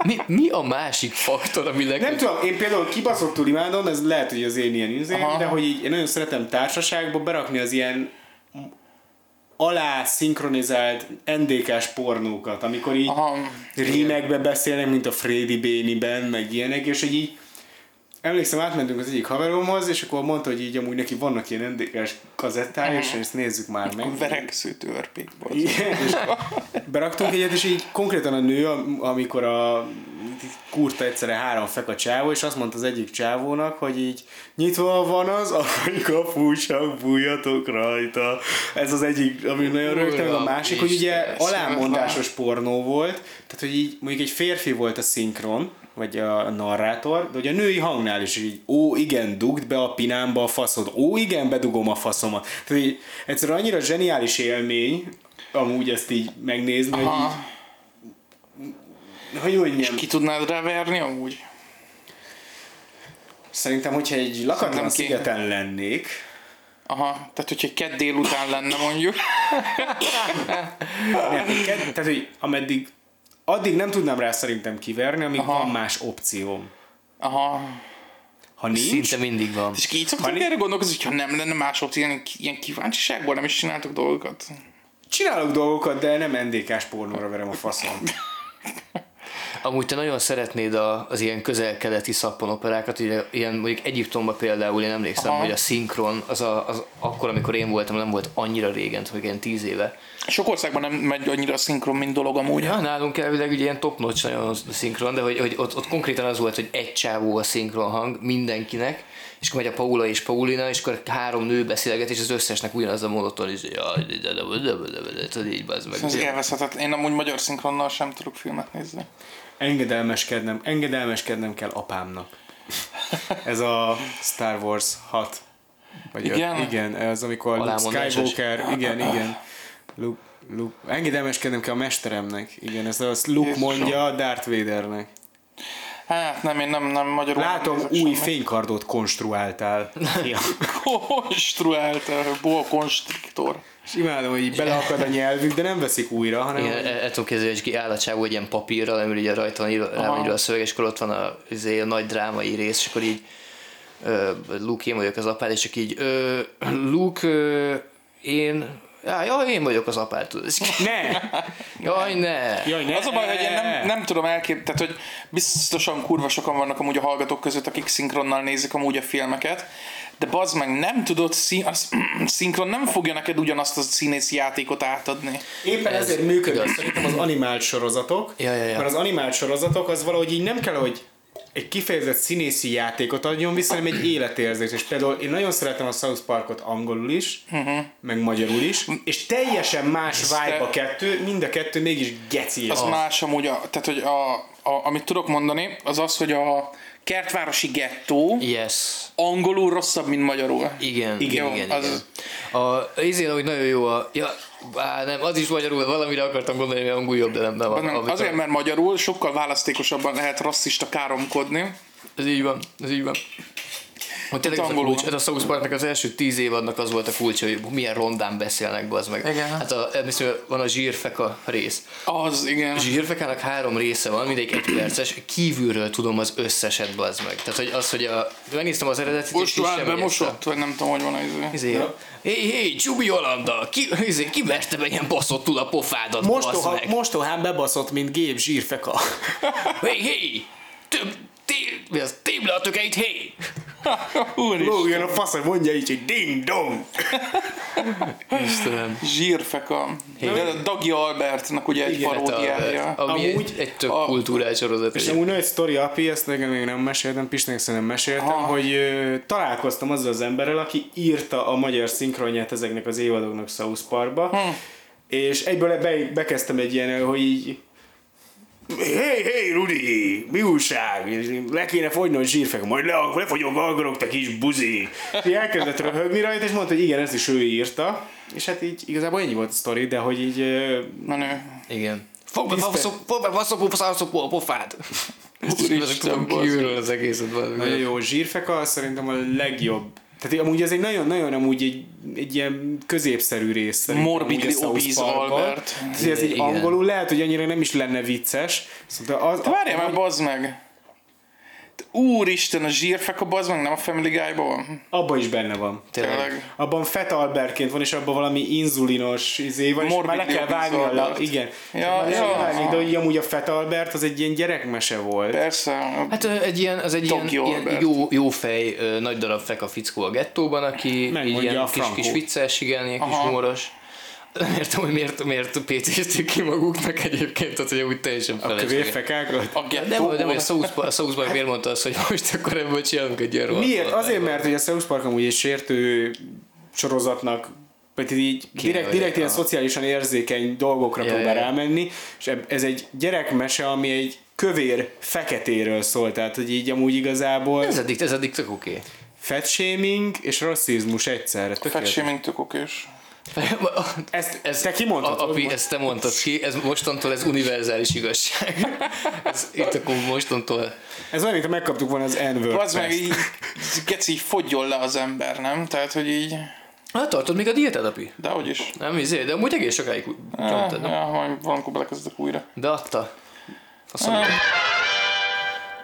Mi, mi a másik faktor, ami leg... Nem tudom, én például kibaszottul imádom, ez lehet, hogy az én ilyen Aha. de hogy így én nagyon szeretem társaságba berakni az ilyen alá szinkronizált NDK-s pornókat, amikor így Aha. rímekbe beszélnek, mint a Freddy Béniben, meg ilyenek, és hogy így emlékszem, átmentünk az egyik haveromhoz, és akkor mondta, hogy így amúgy neki vannak ilyen NDK-s kazettája, és ezt nézzük már meg. Vereksző törpék. Igen, és beraktunk egyet, és így konkrétan a nő, am- amikor a kurta egyszerre három fek a csávó, és azt mondta az egyik csávónak, hogy így nyitva van az, ahogy kapu, csak bújjatok rajta. Ez az egyik, ami nagyon rögtön, a másik, hogy ugye alámondásos pornó volt, tehát hogy így mondjuk egy férfi volt a szinkron, vagy a narrátor, de hogy a női hangnál is így, ó igen, dugd be a pinámba a faszod, ó igen, bedugom a faszomat. Tehát így egyszerűen annyira zseniális élmény, amúgy ezt így megnézni, hogy így, Hogy mondjam, Ki tudnád ráverni amúgy? szerintem, hogyha egy lakatlan szigeten lennék, Aha, tehát hogyha egy kedd délután lenne mondjuk. nem, ked- tehát hogy ameddig, addig nem tudnám rá szerintem kiverni, amíg Aha. van más opcióm. Aha. Ha nincs, Szinte mindig van. És így szoktak Hani- erre gondolkozni, hogy ha nem lenne más opció, ilyen, ilyen kíváncsiságból nem is csináltok dolgokat. csinálok dolgokat, de nem NDK-s pornóra verem a faszom. Amúgy te nagyon szeretnéd a, az ilyen közel-keleti szappanoperákat, ugye ilyen mondjuk Egyiptomban például én emlékszem, Aha. hogy a szinkron, az, a, az akkor, amikor én voltam, nem volt annyira régen, hogy ilyen tíz éve. Sok országban nem megy annyira a szinkron, mint dolog amúgy. Ja, nálunk elvileg ugye ilyen top notch nagyon a szinkron, de hogy, hogy ott, ott, konkrétan az volt, hogy egy csávó a szinkron hang mindenkinek, és akkor megy a Paula és Paulina, és akkor három nő beszélget, és az összesnek ugyanaz a monoton, és de így bazd meg. Ez élvezhetet. Én amúgy magyar szinkronnal sem tudok filmet nézni. Engedelmeskednem, engedelmeskednem kell apámnak. Ez a Star Wars 6. Vagy igen? A, igen, ez amikor Luke Skywalker, igen, igen. Luke, Luke. Engedelmeskednem kell a mesteremnek. Igen, ez azt Luke Jézusom. mondja Darth Vadernek. Hát nem, én nem, nem magyarul. Látom, nem új fénykardot konstruáltál. ja. Konstruált, boa konstriktor. És imádom, hogy így beleakad a nyelvük, de nem veszik újra, hanem... Igen, el, el tudom képzelni, hogy ki áll a csávó egy ilyen papírral, amiről ugye rajta van írva, rá van írva a szöveg, és akkor ott van a, izé, a nagy drámai rész, és akkor így Luke, én vagyok az apád, és csak így Luke, én, ja, én vagyok az apád, tudod. És- Ne! Jaj, ne! Jaj, ne! Az a baj, hogy én nem, nem tudom elképzelni, tehát hogy biztosan kurva sokan vannak amúgy a hallgatók között, akik szinkronnal nézik amúgy a filmeket, de bazd meg, nem tudod, szín, az, szinkron nem fogja neked ugyanazt a színészi játékot átadni. Éppen Ez ezért működik igaz. szerintem az animált sorozatok, Ja, ja, ja. mert az animált sorozatok az valahogy így nem kell, hogy egy kifejezett színészi játékot adjon vissza, hanem egy életérzés. És például én nagyon szeretem a South Parkot angolul is, uh-huh. meg magyarul is, és teljesen más vibe a kettő, mind a kettő mégis geci. Az más amúgy, a, tehát hogy a, a, amit tudok mondani, az az, hogy a kertvárosi gettó Yes. angolul rosszabb, mint magyarul. Igen, igen, Jó, igen. az- igen. A, azért, hogy nagyon jó a... Ja, á, nem, az is magyarul, valamire akartam gondolni, hogy angol jobb, de nem, nem. Nem, amikor- azért, mert magyarul sokkal választékosabban lehet rasszista káromkodni. Ez így van, ez így van. Hogy tényleg ez a, kulcs, ez a South Parknak az első tíz évadnak az volt a kulcs, hogy milyen rondán beszélnek, az meg. Igen. Hát a, emlékszem, van a zsírfeka rész. Az, igen. A zsírfekának három része van, mindegyik egy perces, kívülről tudom az összeset, bazd meg. Tehát, hogy az, hogy a, megnéztem az eredetit, Most semmi bemosott, vagy nem tudom, hogy van az izé. Izé, hé, hé, Csubi Olanda, ki, izé, ki verte be ilyen baszottul a pofádat, Mostoha, meg. mostohán bebaszott, mint gép zsírfeka. Hé, hé, több, té, mi az, téble a tökeit, hé! Úristen. Lógjon a fasz, mondja így, hogy ding dong. Istenem. Zsírfeka. De a Dagi Albertnak ugye egy Igen, hát paródiája. Ami Amúgy egy, egy tök a- kultúrás sorozat. És egy- amúgy nagy sztori api, ezt nekem még nem meséltem, Pisnek nem meséltem, Aha. hogy ö, találkoztam azzal az emberrel, aki írta a magyar szinkronját ezeknek az évadoknak South Parkba, Hm. és egyből be, bekezdtem egy ilyen, hogy így Hey, hey, Rudi, mi újság? Le kéne fogni a zsírfek, majd le, lefogyok, akarok, te kis buzi. És elkezdett röhögni rajta, és mondta, hogy igen, ezt is ő írta. És hát így igazából ennyi volt a sztori, de hogy így Menő. Igen. Fog be, Tisztel- faszop, fog be, faszop, faszop, a pofád. Úristen, kívülről az egészet. Nagyon jó, zsírfeka az szerintem a legjobb. Tehát amúgy ez egy nagyon-nagyon amúgy egy, egy ilyen középszerű rész. Morbidly Parkban. Albert. Tehát ez így Igen. angolul lehet, hogy annyira nem is lenne vicces. Szóval az, várjál már, bazd meg! Te Úristen, a zsírfeka bazd meg, nem a Family Guy-ban van? abban is benne van. Tényleg. Abban Fett Albertként van, és abban valami inzulinos izé van, és már le kell vágni a igen. Ja, ja. kell vágni, de hogy amúgy a Fett Albert az egy ilyen gyerekmese volt. Persze. Hát egy ilyen, az egy ilyen, Tokyo ilyen Albert. jó, jó fej, nagy darab feka fickó a gettóban, aki így Megmondja ilyen a kis, kis vicces, igen, ilyen kis humoros. Nem értem, hogy miért, miért PC-zték ki maguknak egyébként, tehát hogy úgy teljesen A felesleges. kövérfekákat. A Nem, gettó. nem, hogy a South Park, a South Park miért mondta azt, hogy most akkor ebből csinálunk egy ilyen Miért? Azért, mert hogy a South Park amúgy egy sértő sorozatnak vagy így direkt, hogy direkt ilyen a- szociálisan érzékeny dolgokra Ja, próbál ja, rámenni, és ez egy gyerekmese, ami egy kövér feketéről szól, tehát hogy így amúgy igazából Ez eddig, ez eddig tök oké. fat shaming és rasszizmus egyszerre. Tökéletes. Fetséming tök okés. Ezt, ezt te kimondtad? A, api, hogy- ezt te mondtad ki, ez mostantól ez univerzális igazság. ez, itt akkor mostantól Ez olyan, mintha megkaptuk volna az n Az meg így, geci, így fogjon le az ember, nem? Tehát, hogy így, Hát tartod még a diétát, api? de hogy is. Nem, izé, de amúgy egész sokáig nyomtad, nem? ja, majd valamikor belekezdek újra. De adta.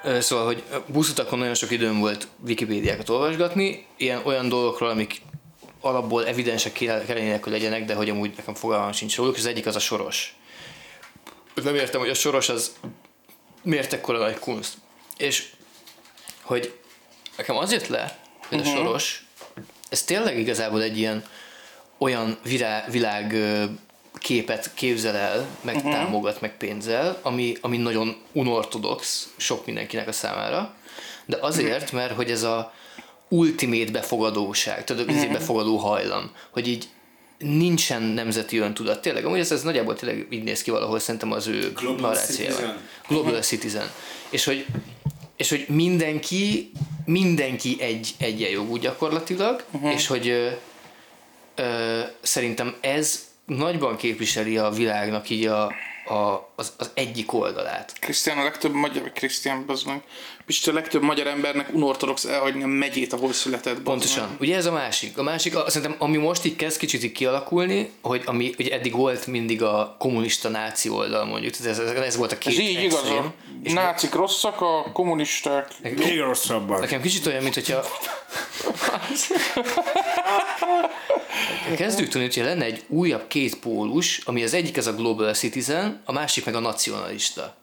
Ö, Szóval, hogy buszutakon nagyon sok időm volt Wikipédiákat olvasgatni, ilyen olyan dolgokról, amik alapból evidensek hogy legyenek, de hogy amúgy nekem fogalmam sincs róluk. Az egyik az a soros. Nem értem, hogy a soros az miért ekkora nagy kunst. És hogy nekem az jött le, hogy a soros, ez tényleg igazából egy ilyen olyan virá, világ képet képzel el, meg uh-huh. támogat, meg pénzzel, ami, ami nagyon unortodox sok mindenkinek a számára, de azért, mert hogy ez a ultimate befogadóság, tudod, uh-huh. befogadó hajlam, hogy így nincsen nemzeti öntudat. Tényleg, amúgy ez, ez nagyjából tényleg így néz ki valahol, szerintem az ő Global narrációjában. citizen. Global Citizen. És hogy, és hogy mindenki mindenki egy egyenjogú gyakorlatilag, uh-huh. és hogy ö, ö, szerintem ez nagyban képviseli a világnak így a, a, az, az egyik oldalát. Krisztián a legtöbb magyar, Krisztián, az meg, Pisti a legtöbb magyar embernek unortodox elhagyni a megyét, ahol született. Pontosan. meg. Ugye ez a másik. A másik, a, szerintem ami most így kezd kicsit így kialakulni, hogy ami ugye eddig volt mindig a kommunista náci oldal mondjuk, tehát ez, ez, ez volt a két Ez így igaz, extrém. a És nácik rosszak, a kommunisták Még rosszabbak. Nekem kicsit olyan, mint hogyha... Kezdődik tudni, hogyha lenne egy újabb két pólus, ami az egyik ez a Global Citizen, a másik meg a nacionalista.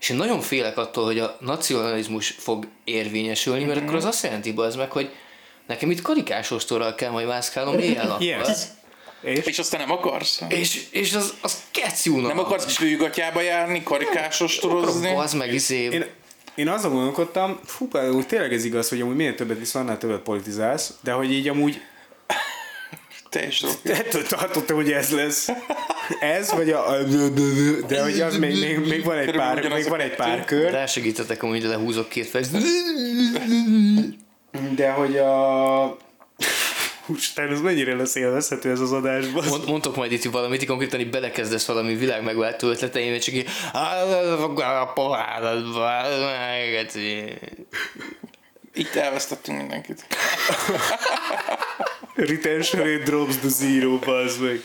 És én nagyon félek attól, hogy a nacionalizmus fog érvényesülni, mert akkor az azt jelenti az meg, hogy nekem itt karikásostorral kell majd mászkálnom éjjel Yes. És? És azt te nem akarsz? És, és az, az kecjúnak. Nem akarsz főgatyába járni, karikásos torozni? Az meg izé... Én, én azon gondolkodtam, fú, úgy tényleg ez igaz, hogy amúgy minél többet visz, annál többet politizálsz, de hogy így amúgy Teljesen. ettől tartottam, hogy ez lesz. Ez, vagy a... De hogy az még, még, még van egy pár, még van egy pár kör. Rásegítetek, amúgy lehúzok két fejt. De hogy a... Úristen, ez mennyire lesz élvezhető ez az adásban. Mond, mondtok majd itt valamit, így konkrétan így belekezdesz valami világ megváltó ötleteim, csak így Itt elvesztettünk mindenkit. Retention rate drops to zero, bazd meg.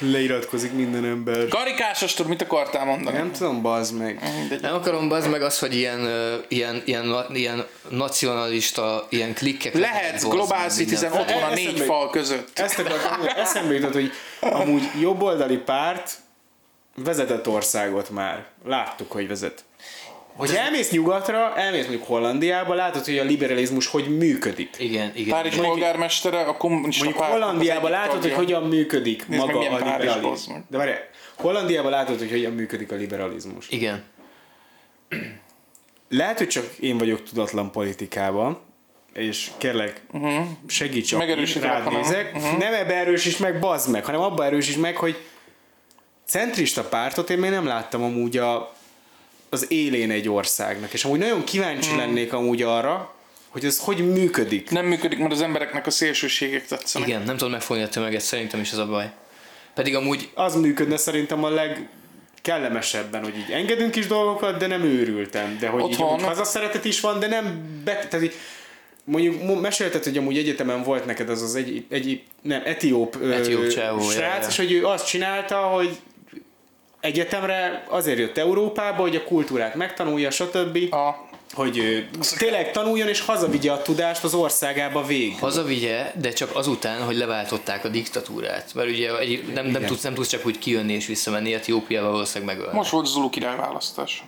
Leiratkozik minden ember. Karikásos tor, mit akartál mondani? Nem tudom, bazd meg. Nem akarom az meg az, hogy ilyen, ilyen, ilyen, ilyen nacionalista, ilyen klikkek. Lehet Global Citizen ott van a négy Eszembe- fal között. Ezt akartam, eszembe jutott, hogy amúgy jobboldali párt vezetett országot már. Láttuk, hogy vezet. Hogy elmész nyugatra, elmész mondjuk Hollandiába, látod, hogy a liberalizmus hogy működik. Igen, igen. Párizs polgármestere, a kommunista Mondjuk az Hollandiába látod, hogy hogyan működik Nézd meg, maga milyen a liberalizmus. meg. De várj, Hollandiába látod, hogy hogyan működik a liberalizmus. Igen. Lehet, hogy csak én vagyok tudatlan politikában, és kérlek, uh-huh. segíts, rád nézek. Uh-huh. Nem ebbe erősíts meg, bazd meg, hanem abba erősíts meg, hogy centrista pártot én még nem láttam amúgy a, az élén egy országnak, és amúgy nagyon kíváncsi Hmm. lennék amúgy arra, hogy ez hogy működik. Nem működik, mert az embereknek a szélsőségek tetszenek. Igen, nem tudod megfogni a tömeget, szerintem is ez a baj. Pedig amúgy Az működne szerintem a leg kellemesebben, hogy így engedünk is dolgokat, de nem őrültem. De hogy Ott így hazaszeretet is van, de nem be, tehát így, mondjuk mo- mesélted, hogy amúgy egyetemen volt neked az az egy, egy nem, etióp, ö, Etióp csávó, srác, ja, ja. és hogy ő azt csinálta, hogy egyetemre azért jött Európába, hogy a kultúrát megtanulja, stb. A, Hogy ő tényleg tanuljon és hazavigye a tudást az országába végig. hazavigye, de csak azután, hogy leváltották a diktatúrát. Mert ugye egy, nem, nem, tudsz, nem tudsz csak úgy kijönni és visszamenni, Etiópiába valószínűleg megölni. most volt Zulu király választás.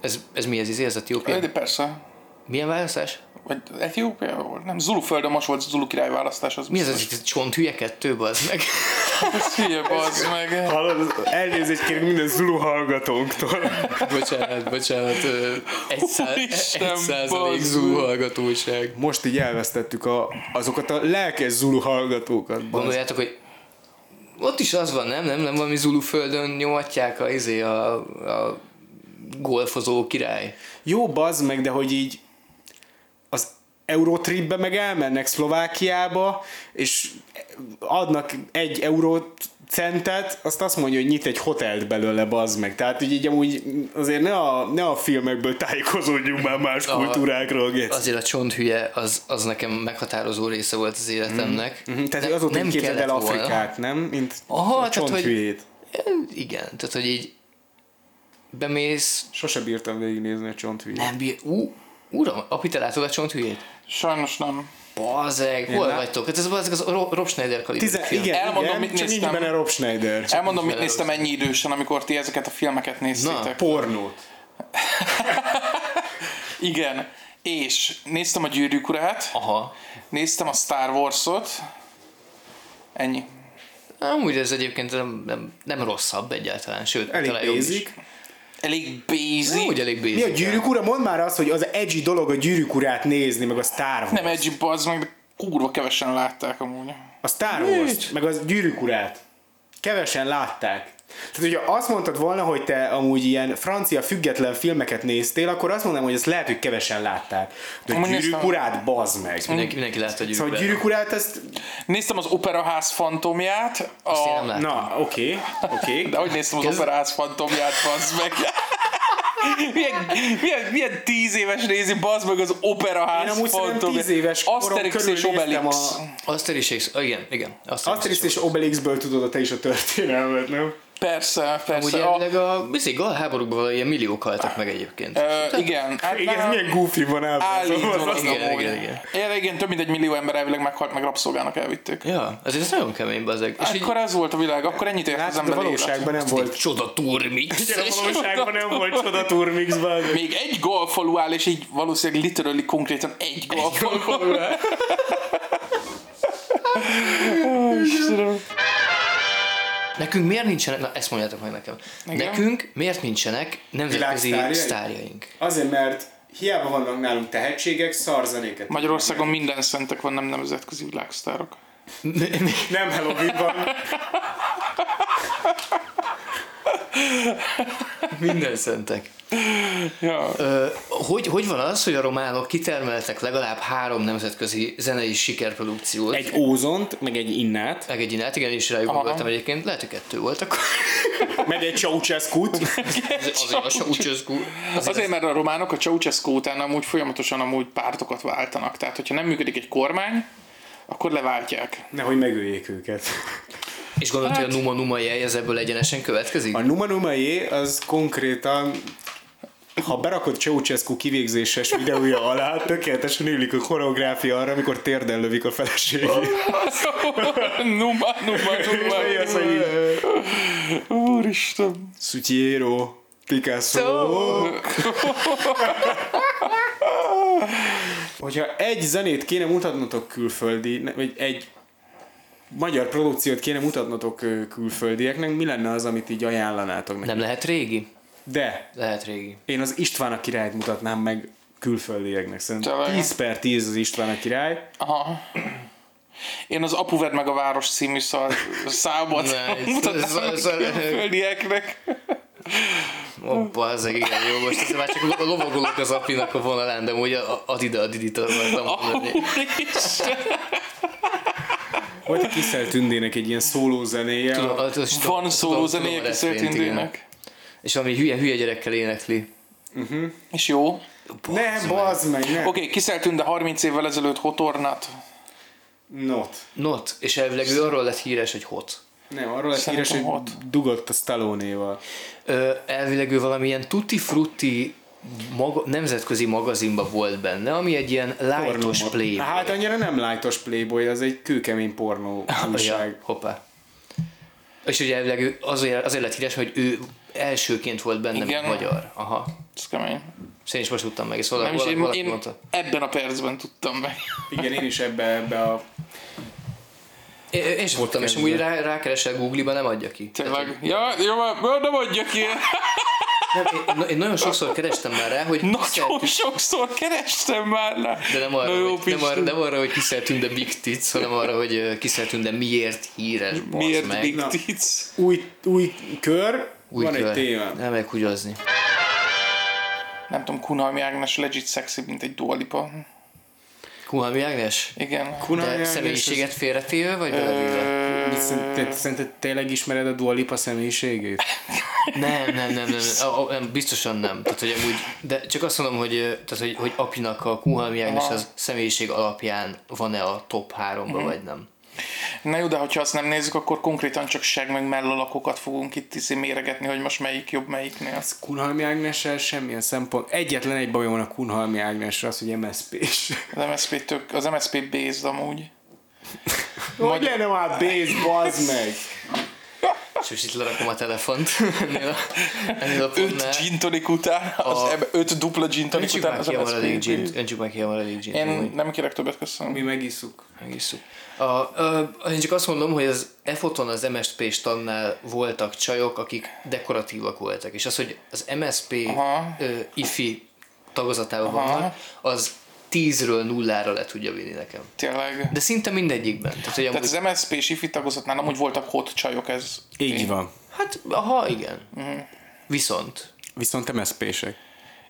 Ez, ez mi ez, izé, ez Etiópia? De persze. Milyen választás? Vagy Etiópia? Nem, Zuluföldön most volt Zulu király választás. Az Mi ez, biztos. ez egy csonthülye kettő, bazd meg? Ez hülye, bazd meg. Hallod, elnézést kérünk minden Zulu hallgatónktól. bocsánat, bocsánat. Egy, szá- Úristen, egy százalék meg. hallgatóság. Most így elvesztettük a, azokat a lelkes Zulu hallgatókat. bazd. Gondoljátok, hogy ott is az van, nem? Nem, nem valami Zulu földön nyomatják a, izé, a, a golfozó király. Jó, bazd meg, de hogy így az Eurotripbe meg elmennek Szlovákiába, és adnak egy euró centet, azt azt mondja, hogy nyit egy hotelt belőle, bazd meg. Tehát így, így amúgy azért ne a, ne a filmekből tájékozódjunk már más A- kultúrákról. Gesz. Azért a csonthülye, az, az nekem meghatározó része volt az életemnek. Mhm, Tehát Nem- azóta nem képzeld el kellett volna. Afrikát, nem? Mint Aha, a tehát, hogy- csonthülyét. Igen, tehát hogy így bemész, Sose bírtam végignézni a csonthülyét. nem bír, ú, uram, api, te látod a csonthülyét? Sajnos nem. Bazeg, hol vagytok? Hát ez az, az Rob Schneider kaliber Tizen, film. igen, Elmondom, igen, mit csak néztem. benne Rob Schneider. Elmondom, mit néztem ennyi idősen, amikor ti ezeket a filmeket néztétek. Pornót. Igen. És néztem a Gyűrűk urát, Aha. néztem a Star Wars-ot, ennyi. Amúgy ez egyébként nem, nem, nem rosszabb egyáltalán, sőt, Elég talán jobb is. Basic. Elég basic. Nem úgy elég basic. Mi a gyűrűk ura? Mondd már azt, hogy az edgy dolog a gyűrűk urát nézni, meg a Star Wars. Nem edgy bazd meg, de kurva kevesen látták amúgy. A Star Wars, meg az gyűrűk urát. Kevesen látták. Tehát, hogyha azt mondtad volna, hogy te amúgy ilyen francia független filmeket néztél, akkor azt mondanám, hogy ezt lehet, hogy kevesen látták. De Amúgy gyűrűk néztem. urát, bazd meg. Mindenki, mindenki látta, hogy Szóval gyűrűk urát, ezt... Néztem az Operaház fantomját. Azt én A... nem láttam. Na, oké, oké. De hogy néztem az Operaház fantomját, bazd meg. Milyen, milyen, milyen tíz éves nézi, bazd meg az Én Operaház amúgy szerintem fantomját. tíz éves Asterix és Obelix. a- Asterix és... Igen, igen. Asterix, Asterix és Obelixből tudod te is a történelmet, nem? Persze, Amúgy persze. A, elvileg a bizony, gal háborúkban ilyen milliók haltak meg egyébként. ö, igen, hát Igen, ez milyen goofy van állítólag ábrázolva. Igen, amúgy. igen, igen. Igen, igen, több mint egy millió ember elvileg meghalt, meg rabszolgának elvitték. Ja, azért ez nagyon kemény bazeg. És így, Akkor ez volt a világ, akkor ennyit ért az Hát, de ember élet. valóságban nem egy volt. csoda turmix. Igen, a valóságban nem volt csoda turmixban. Még egy golfalu áll, és így valószínűleg literally konkrétan egy golfalu. Istenem. Nekünk miért nincsenek, na ezt mondjátok meg nekem. Igen? Nekünk miért nincsenek nemzetközi sztárjaink? Azért, mert hiába vannak nálunk tehetségek, szarzenéket. Magyarországon minden szentek van, nem nemzetközi világsztárok. Nem Halloween van. Minden szentek. Ja. Ö, hogy, hogy van az, hogy a románok kitermeltek legalább három nemzetközi zenei sikerprodukciót? Egy ózont, meg egy innát, meg egy inát, igen, és rájuk gondoltam egyébként, lehet, hogy kettő volt akkor. meg egy Ceausescu-t. Azért a Ceausescu. Azért, mert a románok a Ceausescu után amúgy folyamatosan amúgy pártokat váltanak. Tehát, hogyha nem működik egy kormány, akkor leváltják. Nehogy megöljék őket. És gondolod, hogy a Numa Numa jelj ez ebből egyenesen következik? A Numa Numa Jé az konkrétan ha berakod Ceausescu kivégzéses videója alá, tökéletesen ülik a koreográfia arra, amikor térden lövik a feleségét. numa, numa, numa. Úristen. Sutiero, Picasso. Hogyha egy zenét kéne mutatnotok külföldi, ne- vagy egy magyar produkciót kéne mutatnotok külföldieknek, mi lenne az, amit így ajánlanátok nekik? Nem lehet régi? De Lehet régi. én az István a királyt mutatnám meg külföldieknek. Szerintem Tényleg? 10 per 10 az István a király. Aha. Én az Apuved meg a város című szar, számot ez- mutatnám ez- külföldieknek. Hoppa, ez igen jó. Most ez már csak lo- lovagolok az apinak a vonalán, de úgy a- add ide, add ide, akartam mondani. A Kiszel Tündének egy ilyen szóló zenéje. Tudom, az- az- tudom- Van szóló tudom- zenéje És valami hülye, hülye gyerekkel énekli. És jó. nem, bazd meg, nem. Oké, okay, Kiszelt Tünde 30 évvel ezelőtt Hotornat. Not. Not, és elvileg ő arról lett híres, hogy hot. Nem, arról lesz híres, hogy hot. dugott a Stallone-val. Ö, elvileg ő valamilyen tutti frutti maga, nemzetközi magazinba volt benne, ami egy ilyen Pornó- playboy. Hát annyira nem lightos playboy, az egy kőkemény pornó újság. Ja, hoppá. És ugye elvileg ő azért, azért lett híres, hogy ő elsőként volt benne, Igen. magyar. Aha. Ez kemény. Én is most tudtam meg, Nem valaki, is, valaki, én, valaki én mondta. ebben a percben tudtam meg. Igen, én is ebbe, ebbe a... Én, én sem tudtam, és amúgy rá, rákeresel Google-ba, nem adja ki. Tényleg. Ja, jó, nem adja ki. Nem, én, én, nagyon sokszor kerestem már rá, hogy Nagyon Kiszel- sokszor kerestem már rá. de nem arra, jó, hogy, nem, arra, nem arra, hogy Kiszel Tünde Big Tits, hanem arra, hogy ö, Kiszel Tünde miért híres, Miért meg. Big Na. Tits? Új, új kör, Új van kör. egy téma. Nem megyek húgyozni. Nem tudom, Kunhalmi Ágnes legit szexi, mint egy Dua Lipa. Kuhalmi Ágnes? Igen. Kunhalmi De Ágnes, személyiséget félretéve, vagy belevéve? Mit szerint- te- Szerinted tényleg ismered a Dua Lipa személyiségét? Nem, nem, nem, nem, nem, a, a, nem, biztosan nem. Tehát, hogy amúgy, de csak azt mondom, hogy, tehát, hogy, hogy apinak a Kuhalmi Ágnes az személyiség alapján van-e a top 3-ba, vagy nem. Na jó, de hogyha azt nem nézzük, akkor konkrétan csak seg meg mellalakokat fogunk itt izé méregetni, hogy most melyik jobb melyiknél. Kunhalmi Ágnessel semmilyen szempont. Egyetlen egy bajom van a Kunhalmi Ágnesre, az, hogy MSZP-s. Az MSZP, tök, az MSZP based amúgy. Hogy lenne már base, bazd meg! És most itt lerakom a telefont ennél a, ennél a Öt gin tonic után, az A- eb- öt dupla gin tonic Öntsük után az ki a maradék gin, öntsük már ki a maradék gin. Én nem kérek többet, Mi köszönöm. megisszuk. Megisszuk. A, a, én csak azt mondom, hogy az EFOTON az MSP stannál voltak csajok, akik dekoratívak voltak, és az, hogy az MSP Aha. ö, IFI tagozatában Aha. vannak, az 10-ről nullára le tudja vinni nekem. Tényleg. De szinte mindegyikben. Tehát, hogy Tehát amúgy, az MSZP és IFI tagozatnál amúgy voltak hot csajok, ez Így van. Hát, aha, igen. Mhm. Viszont. Viszont MSZP-sek.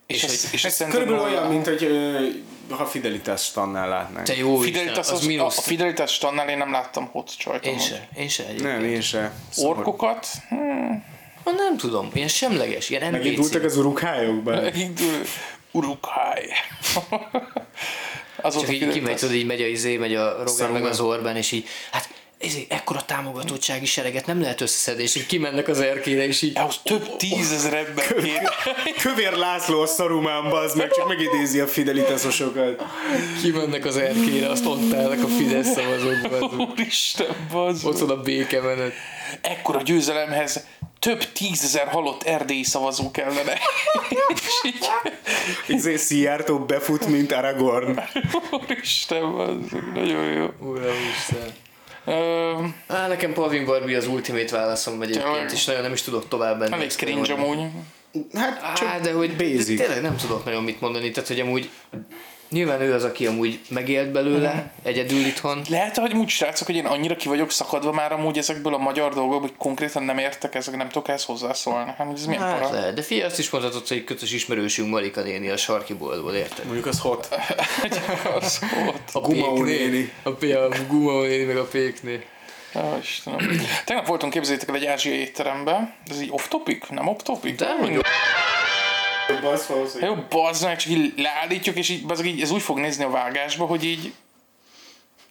És, És ez, hogy- és Ez ez körülbelül olyan, olyan, mint hogy ö, ha Fidelitás stannál látnánk. Te jó Fidelitas, Isten, az, az a, a. Fidelitas stannál én nem láttam hot csajt. Én se, én se egyébként. Nem, én se. Szomorú. Orkokat? Hmm. Ah, nem tudom, ilyen semleges, ilyen Megindultak NPC. az urukhályokba. Indul. Urukháj. Az volt Csak így kimegy, tudod, így megy a izé, megy a Roger meg az Orbán, és így, hát ezért ekkora támogatottsági sereget nem lehet összeszedni, és így kimennek az erkére, és így Ahhoz több tízezer ember kéne. Kövér László a szarumánba, az meg csak megidézi a Fidelitasosokat. kimennek az erkére, azt ott állnak a Fidesz szavazók. bazzuk. Úristen, bazd. Ott van a békemenet. Ekkora győzelemhez több tízezer halott erdélyi szavazó kellene. És így, Izé Szijjártó befut, mint Aragorn. Úristen, bazd. Nagyon jó. Uramisten. Ö, Á, nekem Pavin Barbie az ultimate válaszom egyébként, és nagyon nem is tudok tovább menni. elég cringe amúgy. Hát csak Á, de hogy de basic. tényleg nem tudok nagyon mit mondani, tehát hogy amúgy nyilván ő az, aki amúgy megélt belőle, egyedül itthon. Lehet, hogy úgy srácok, hogy én annyira ki vagyok szakadva már amúgy ezekből a magyar dolgokból, hogy konkrétan nem értek ezek, nem tudok ehhez hozzászólni. Hát ez milyen Hát para? lehet, de figyelj, azt is mondhatod, hogy kötös ismerősünk Marika néni a sarki boltból, érted? mondjuk az hot. Az volt. A Gumaó Pékné, néni. A, a Gumaó néni, meg a Pékné. Ó, Istenem. Tegnap voltunk, képzeljétek el, egy ázsiai étteremben. Ez így off-topic? Nem off-topic? De mondjuk, Jó, bazd meg, csak így leállítjuk, és így, bazd, így ez úgy fog nézni a vágásba, hogy így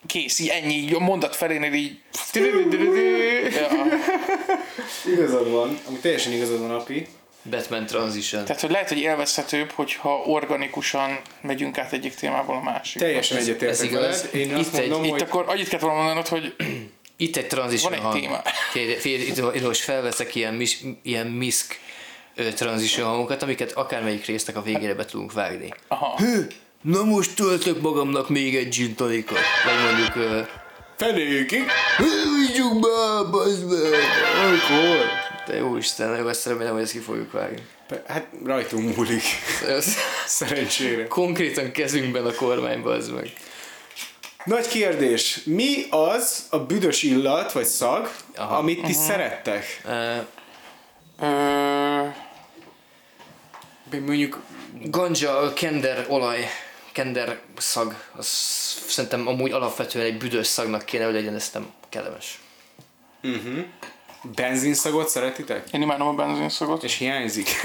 kész, így ennyi, így a mondat felénél így... Ja. Igazad van, ami teljesen igazad van, Api. Batman Transition. Tehát, hogy lehet, hogy élvezhetőbb, hogyha organikusan megyünk át egyik témából a másik. Teljesen egyetértek veled. Én Itt azt egy- mondom, Itt hogy akkor annyit kellett volna mondanod, hogy Itt egy transition Van egy hang. téma. Figyelj, figyelj, itt, itt most felveszek ilyen, mis, ilyen misk transition hangokat, amiket akármelyik résznek a végére be tudunk vágni. aha, Hű, na most töltök magamnak még egy gin tonicot. Vagy mondjuk, ö, fenékig. Hívjuk be, bazd meg! Akkor. De jó Isten, jó, ezt remélem, hogy ezt ki fogjuk vágni. Hát rajtunk múlik. Szerencsére. konkrétan kezünkben a kormány, bazd meg. Nagy kérdés. Mi az a büdös illat, vagy szag, Aha. amit ti szerettek? Ö, Ö, Még Mondjuk Ganja, kender olaj, kender szag, az szerintem amúgy alapvetően egy büdös szagnak kéne, hogy legyen, ez nem kellemes. benzinszagot szeretitek? én imádom a benzinszagot. És hiányzik.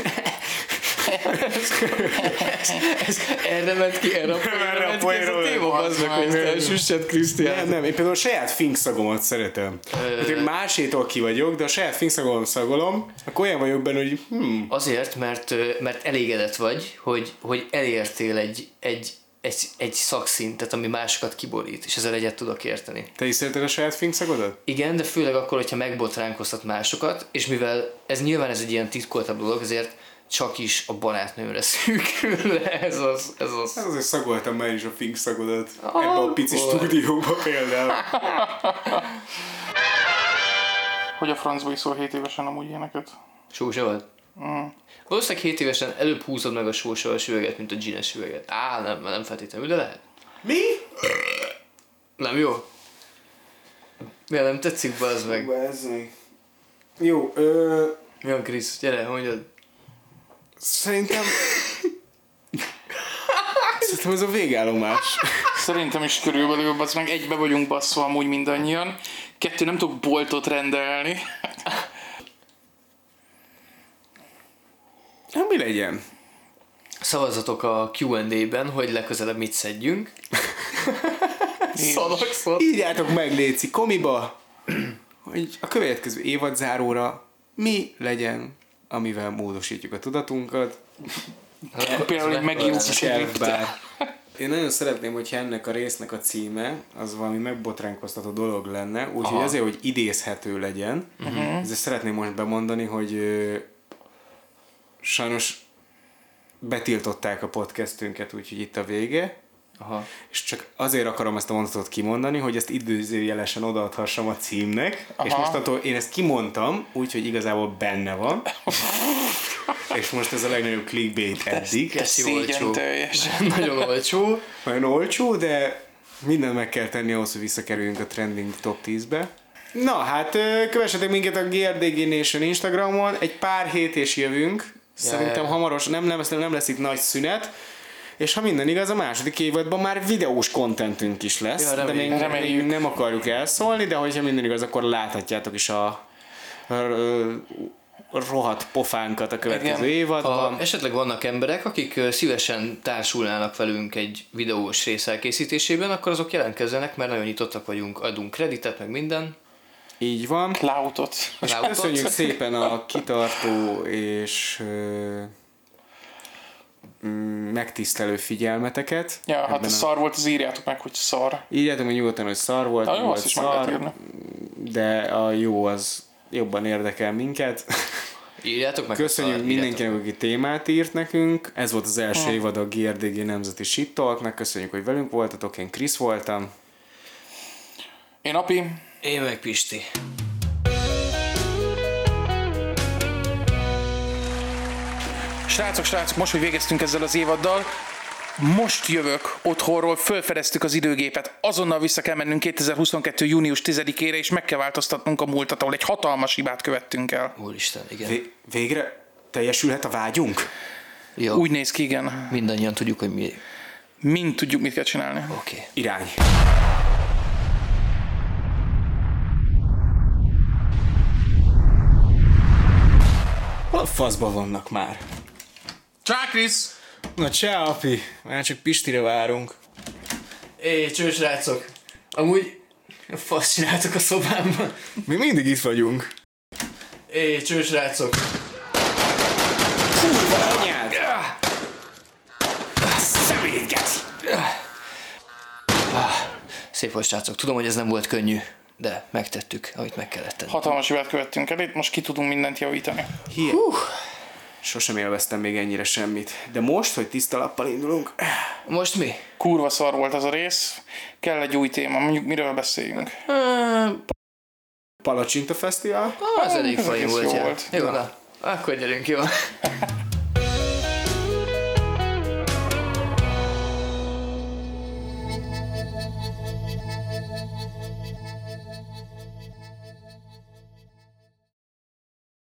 Ez, erre ment ki, erre a Erre a poénra ment ki ez a téma, bazd meg, hogy ezt elsüssed Krisztián. Nem, nem, én például a saját finkszagomat szeretem. Hát én másétól ki vagyok, de a saját finkszagom szagolom, akkor olyan vagyok benne, hogy hm, Azért, mert, mert elégedett vagy, hogy, hogy elértél egy, egy, egy, egy szakszintet, ami másokat kiborít, és ezzel egyet tudok érteni. te is szereted a saját finkszagodat? Igen, de főleg akkor, hogyha megbotránkoztat másokat, és mivel ez nyilván ez egy ilyen titkoltabb dolog, ezért csak is a barátnőmre szűkül le ez az, ez az. Hát azért szagoltam már is a finkszagodat. Ah, Ebben a pici volt. stúdióban például. Hogy a francba iszol 7 évesen amúgy ilyeneket. Sósa volt? Mm. Valószínűleg 7 évesen előbb húzod meg a sósavas üveget, mint a gines üveget. Á, nem, nem feltétlenül, de lehet. Mi? Nem jó? Miért nem tetszik, bazd meg? Bezzeg. Jó, ö, Mi van, Krisz? Gyere, mondjad. Szerintem... Szerintem ez a végállomás. Szerintem is körülbelül, az meg egybe vagyunk basszva amúgy mindannyian. Kettő, nem tudok boltot rendelni. Hát mi legyen? Szavazatok a Q&A-ben, hogy legközelebb mit szedjünk. Szalakszot. Írjátok meg, Léci, komiba, hogy a következő évadzáróra mi legyen, amivel módosítjuk a tudatunkat. Például, hogy bár. Én nagyon szeretném, hogyha ennek a résznek a címe az valami megbotránkoztató dolog lenne, úgyhogy azért, hogy idézhető legyen, uh-huh. ezért szeretném most bemondani, hogy ö, sajnos betiltották a podcastünket, úgyhogy itt a vége, Aha. és csak azért akarom ezt a mondatot kimondani, hogy ezt időzőjelesen odaadhassam a címnek, Aha. és mostantól én ezt kimondtam, úgyhogy igazából benne van. és most ez a legnagyobb clickbait eddig. Keszi olcsó. Nagyon olcsó. Nagyon olcsó, de minden meg kell tenni ahhoz, hogy visszakerüljünk a trending top 10-be. Na hát kövessetek minket a GRDG Nation Instagramon, egy pár hét és jövünk. Szerintem hamaros, nem, nem, nem lesz itt nagy szünet. És ha minden igaz, a második évadban már videós kontentünk is lesz, Ja, de még, reméljük. Még nem akarjuk elszólni, de hogyha minden igaz, akkor láthatjátok is a, a, a rohadt pofánkat a következő Igen. évadban. Ha esetleg vannak emberek, akik szívesen társulnának velünk egy videós rész elkészítésében, akkor azok jelentkezzenek, mert nagyon nyitottak vagyunk, adunk kreditet, meg minden. Így van. Cloudot. És köszönjük szépen a kitartó és ö, megtisztelő figyelmeteket. Ja, hát a szar volt, az írjátok meg, hogy szar. Írjátok meg nyugodtan, hogy szar volt, Na jó, volt szar, de a jó az jobban érdekel minket. Írjátok meg. Köszönjük írjátok. mindenkinek, aki témát írt nekünk. Ez volt az első Hm. évad a GRDG Nemzeti Shit Köszönjük, hogy velünk voltatok. Én Krisz voltam. Én api, Én meg Pisti. Srácok, srácok, most, hogy végeztünk ezzel az évaddal, most jövök otthonról, fölfedeztük az időgépet, azonnal vissza kell mennünk 2022. június 10-ére, és meg kell változtatnunk a múltat, ahol egy hatalmas hibát követtünk el. Úristen, igen. Vé- végre teljesülhet a vágyunk? Jó, Úgy néz ki, igen. mindannyian tudjuk, hogy mi... Mind tudjuk, mit kell csinálni. Oké. Okay. Irány. Hol a faszba vannak már? Csá, Krisz! Na csá, api, már csak Pistire várunk. Éj, csős rácok! Amúgy fasz csináltok a szobámban. Mi mindig itt vagyunk. Éj, csős rácok! Anyád! Szemétget! Szép volt, srácok. Tudom, hogy ez nem volt könnyű, de megtettük, amit meg kellett tenni. Hatalmas hibát követtünk el, itt most ki tudunk mindent javítani. Hie. Sosem élveztem még ennyire semmit. De most, hogy tiszta lappal indulunk, Most mi? Kurva szar volt az a rész, kell egy új téma, mondjuk miről beszéljünk. Palacsinta Fesztivál? Az elég ez fajn volt. jó volt. Jó, na. Akkor gyerünk, jó.